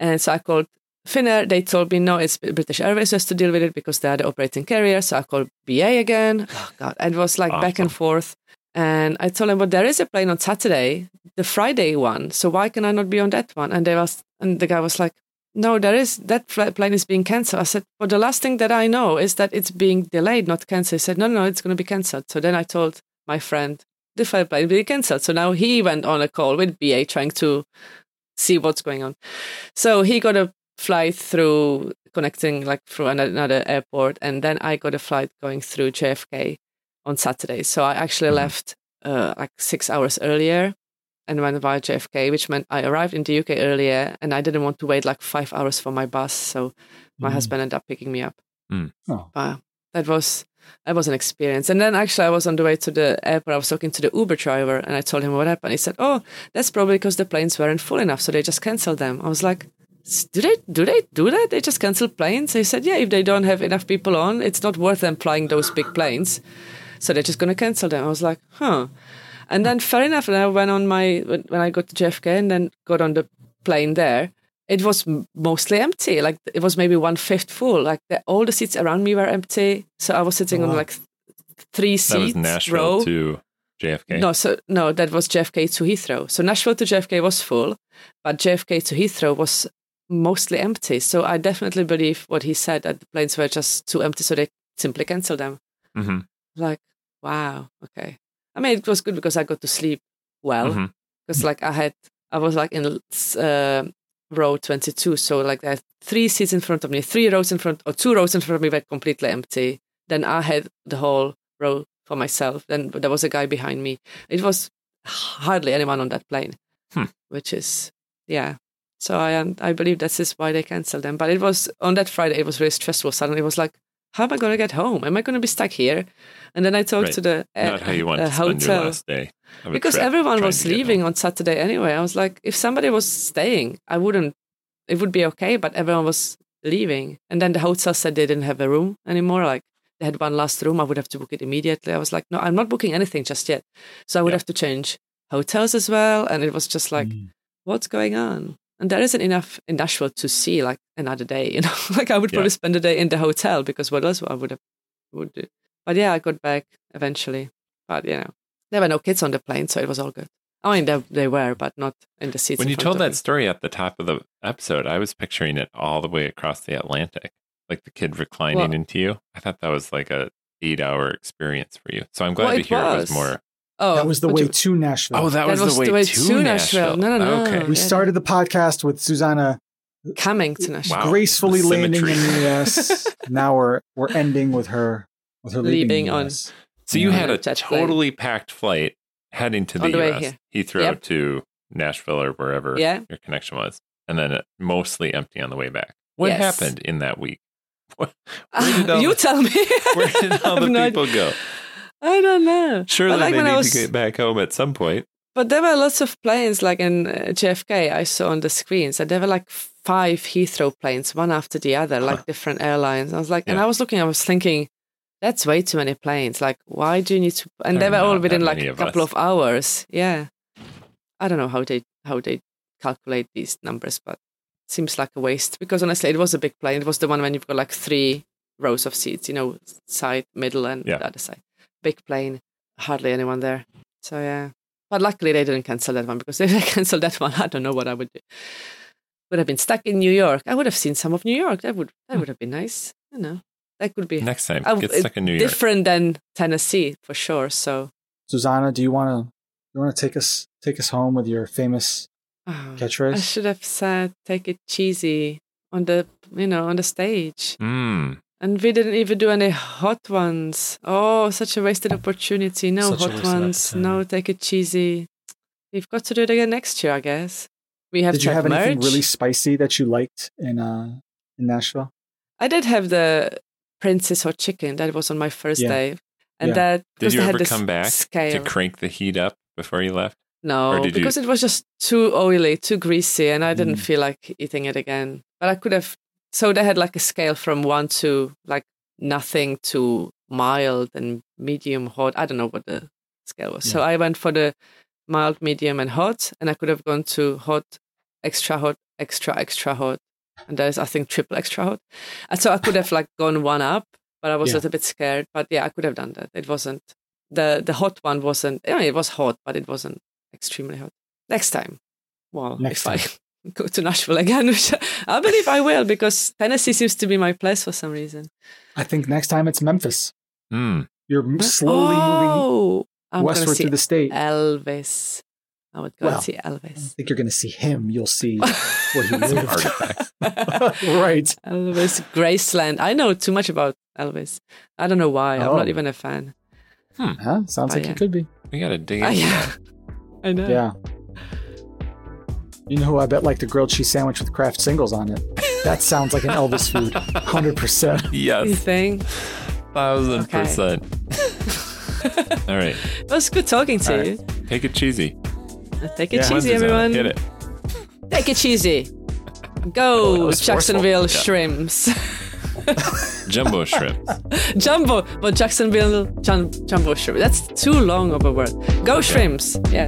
And so I called Finnair, they told me no, it's British Airways who has to deal with it because they are the operating carrier. So I called BA again. Oh God, and it was like back and forth. And I told them, but there is a plane on Saturday, the Friday one. So why can I not be on that one? And they was, and the guy was like, no, there is that flight plane is being cancelled. I said, well, the last thing that I know is that it's being delayed, not cancelled. He said, no, no, it's going to be cancelled. So then I told my friend, the flight plane will be cancelled. So now he went on a call with BA trying to see what's going on. So he got a flight through connecting like through another, airport, and then I got a flight going through JFK on Saturday. So I actually Mhm. left uh, like six hours earlier and went via JFK, which meant I arrived in the UK earlier, and I didn't want to wait like five hours for my bus. So my Mm. husband ended up picking me up. Oh. But that was that was an experience. And then actually, I was on the way to the airport. I was talking to the Uber driver, and I told him what happened. He said, "Oh, that's probably because the planes weren't full enough, so they just canceled them." I was like, "Do they do they do that? They just cancel planes?" He said, "Yeah, if they don't have enough people on, it's not worth them flying those big planes, so they're just going to cancel them." I was like, "Huh." And then fair enough. And I went on my when when I got to JFK and then got on the plane there. It was mostly empty. Like it was maybe one fifth full. Like the, all the seats around me were empty. So I was sitting Oh, on like th- three That seats was Nashville row. to JFK. No, so no, that was JFK to Heathrow. So Nashville to JFK was full, but JFK to Heathrow was mostly empty. So I definitely believe what he said that the planes were just too empty, so they simply cancelled them. hmm Like, wow, okay. I mean, it was good because I got to sleep well because like I had I was like in uh, row 22. So like there are three seats in front of me, three rows in front, or two rows in front of me were completely empty. Then I had the whole row for myself. Then there was a guy behind me. It was hardly anyone on that plane, Hmm. which is yeah. So I um, I believe this is why they cancelled them. But it was on that Friday. It was really stressful. Suddenly it was like, how am I going to get home? Am I going to be stuck here? And then I talked Right. to the uh, Not how you want uh, to spend your hotel last day. because trip, everyone was leaving on Saturday anyway. I was like, if somebody was staying, I wouldn't. It would be okay, but everyone was leaving, and then the hotel said they didn't have a room anymore. Like they had one last room, I would have to book it immediately. I was like, no, I'm not booking anything just yet. So I would Yeah. have to change hotels as well, and it was just like, Mm. what's going on? And there isn't enough in Nashville to see like another day, you know. like I would Yeah. probably spend the day in the hotel because what else I would have would do. But yeah, I got back eventually. But you know, there were no kids on the plane, so it was all good. I mean, they, they were, but not in the seats. When you told that me. story at the top of the episode, I was picturing it all the way across the Atlantic, like the kid reclining Well- into you. I thought that was like a eight hour experience for you. So I'm glad Well, to it hear it was. was more. Oh, that was the way you- to Nashville. Oh, that, That was, was the way, the way to to Nashville. Nashville. No, no, no. Okay. we yeah. started the podcast with Zuzana coming to Nashville. Wow. gracefully the landing in the U.S. now we're we're ending with her with her leaving, Leaving the on- US. So you Yeah. had a Jet plane. totally packed flight heading to the, On the way US, here. Heathrow Yep. to Nashville or wherever Yeah. your connection was, and then mostly empty on the way back. What Yes. happened in that week? What, where did all you the, tell me. where did all the have no people go? I don't know. Surely But like they need I was, to get back home at some point. But there were lots of planes, like in uh, JFK, I saw on the screens, and there were like five Heathrow planes, one after the other, like Huh. different airlines. I was like, and I was looking, I was thinking, that's way too many planes. Like, why do you need to? And There they were all within like a of couple us. of hours. Yeah, I don't know how they how they calculate these numbers, but seems like a waste because honestly, it was a big plane. It was the one when you've got like three rows of seats, you know, side, middle, and Yeah. the other side. Big plane, hardly anyone there. So yeah. But luckily they didn't cancel that one because if they canceled that one, I don't know what I would do. Would have been stuck in New York. I would have seen some of New York. That would that would have been nice. You know, that could be Next time, Oh, get stuck in New York. different than Tennessee for sure. So Zuzana, do you want to you want to take us take us home with your famous oh, I should have said take it cheesy on the you know on the stage. Mm. And we didn't even do any hot ones. Oh, such a wasted opportunity. No Such hot wasted ones. No, take it cheesy. We've got to do it again next year, I guess. We have Did you to have anything really spicy that you liked in uh in Nashville? I did have the Prince's Hot Chicken. That was on my first Yeah. day. And Yeah. that Did because you they had ever this come back scale. to crank the heat up before you left? No, Or did you- because it was just too oily, too greasy, and I didn't Mm. feel like eating it again. But I could have. So they had like a scale from one to like nothing to mild and medium hot. I don't know what the scale was. So I went for the mild, medium, and hot, and I could have gone to hot, extra hot, extra extra hot, and there's I think triple extra hot. And so I could have like gone one up, but I was Yeah. a little bit scared. But yeah, I could have done that. It wasn't the the hot one wasn't. I mean, it was hot, but it wasn't extremely hot. Next time, well, Next if I go to Nashville again, which I believe I will, because Tennessee seems to be my place for some reason. I think next time it's Memphis. Mm. You're slowly moving oh, I'm gonna westward through the state. Elvis. I would go Well, and see Elvis. I think you're going to see him. You'll see where he Some lived. artifacts. right. Elvis Graceland. I know too much about Elvis. I don't know why. I'm Oh. not even a fan. Huh? Sounds Oh, like yeah. you could be. We got to dig into yeah. that. I know. Yeah. You know who I bet liked a grilled cheese sandwich with Kraft singles on it? That sounds like an Elvis food. 100%. You Yes, think? thousand Okay. percent. All right, It was good talking to All right. you. take it cheesy. Uh, take it Yeah. cheesy, everyone. Hit it. Take it cheesy. Oh, Go, was Jacksonville forceful. Shrimps. Jumbo shrimp. Jumbo, but Jacksonville jum- Jumbo Shrimp. That's too long of a word. Go Shrimps. Yeah.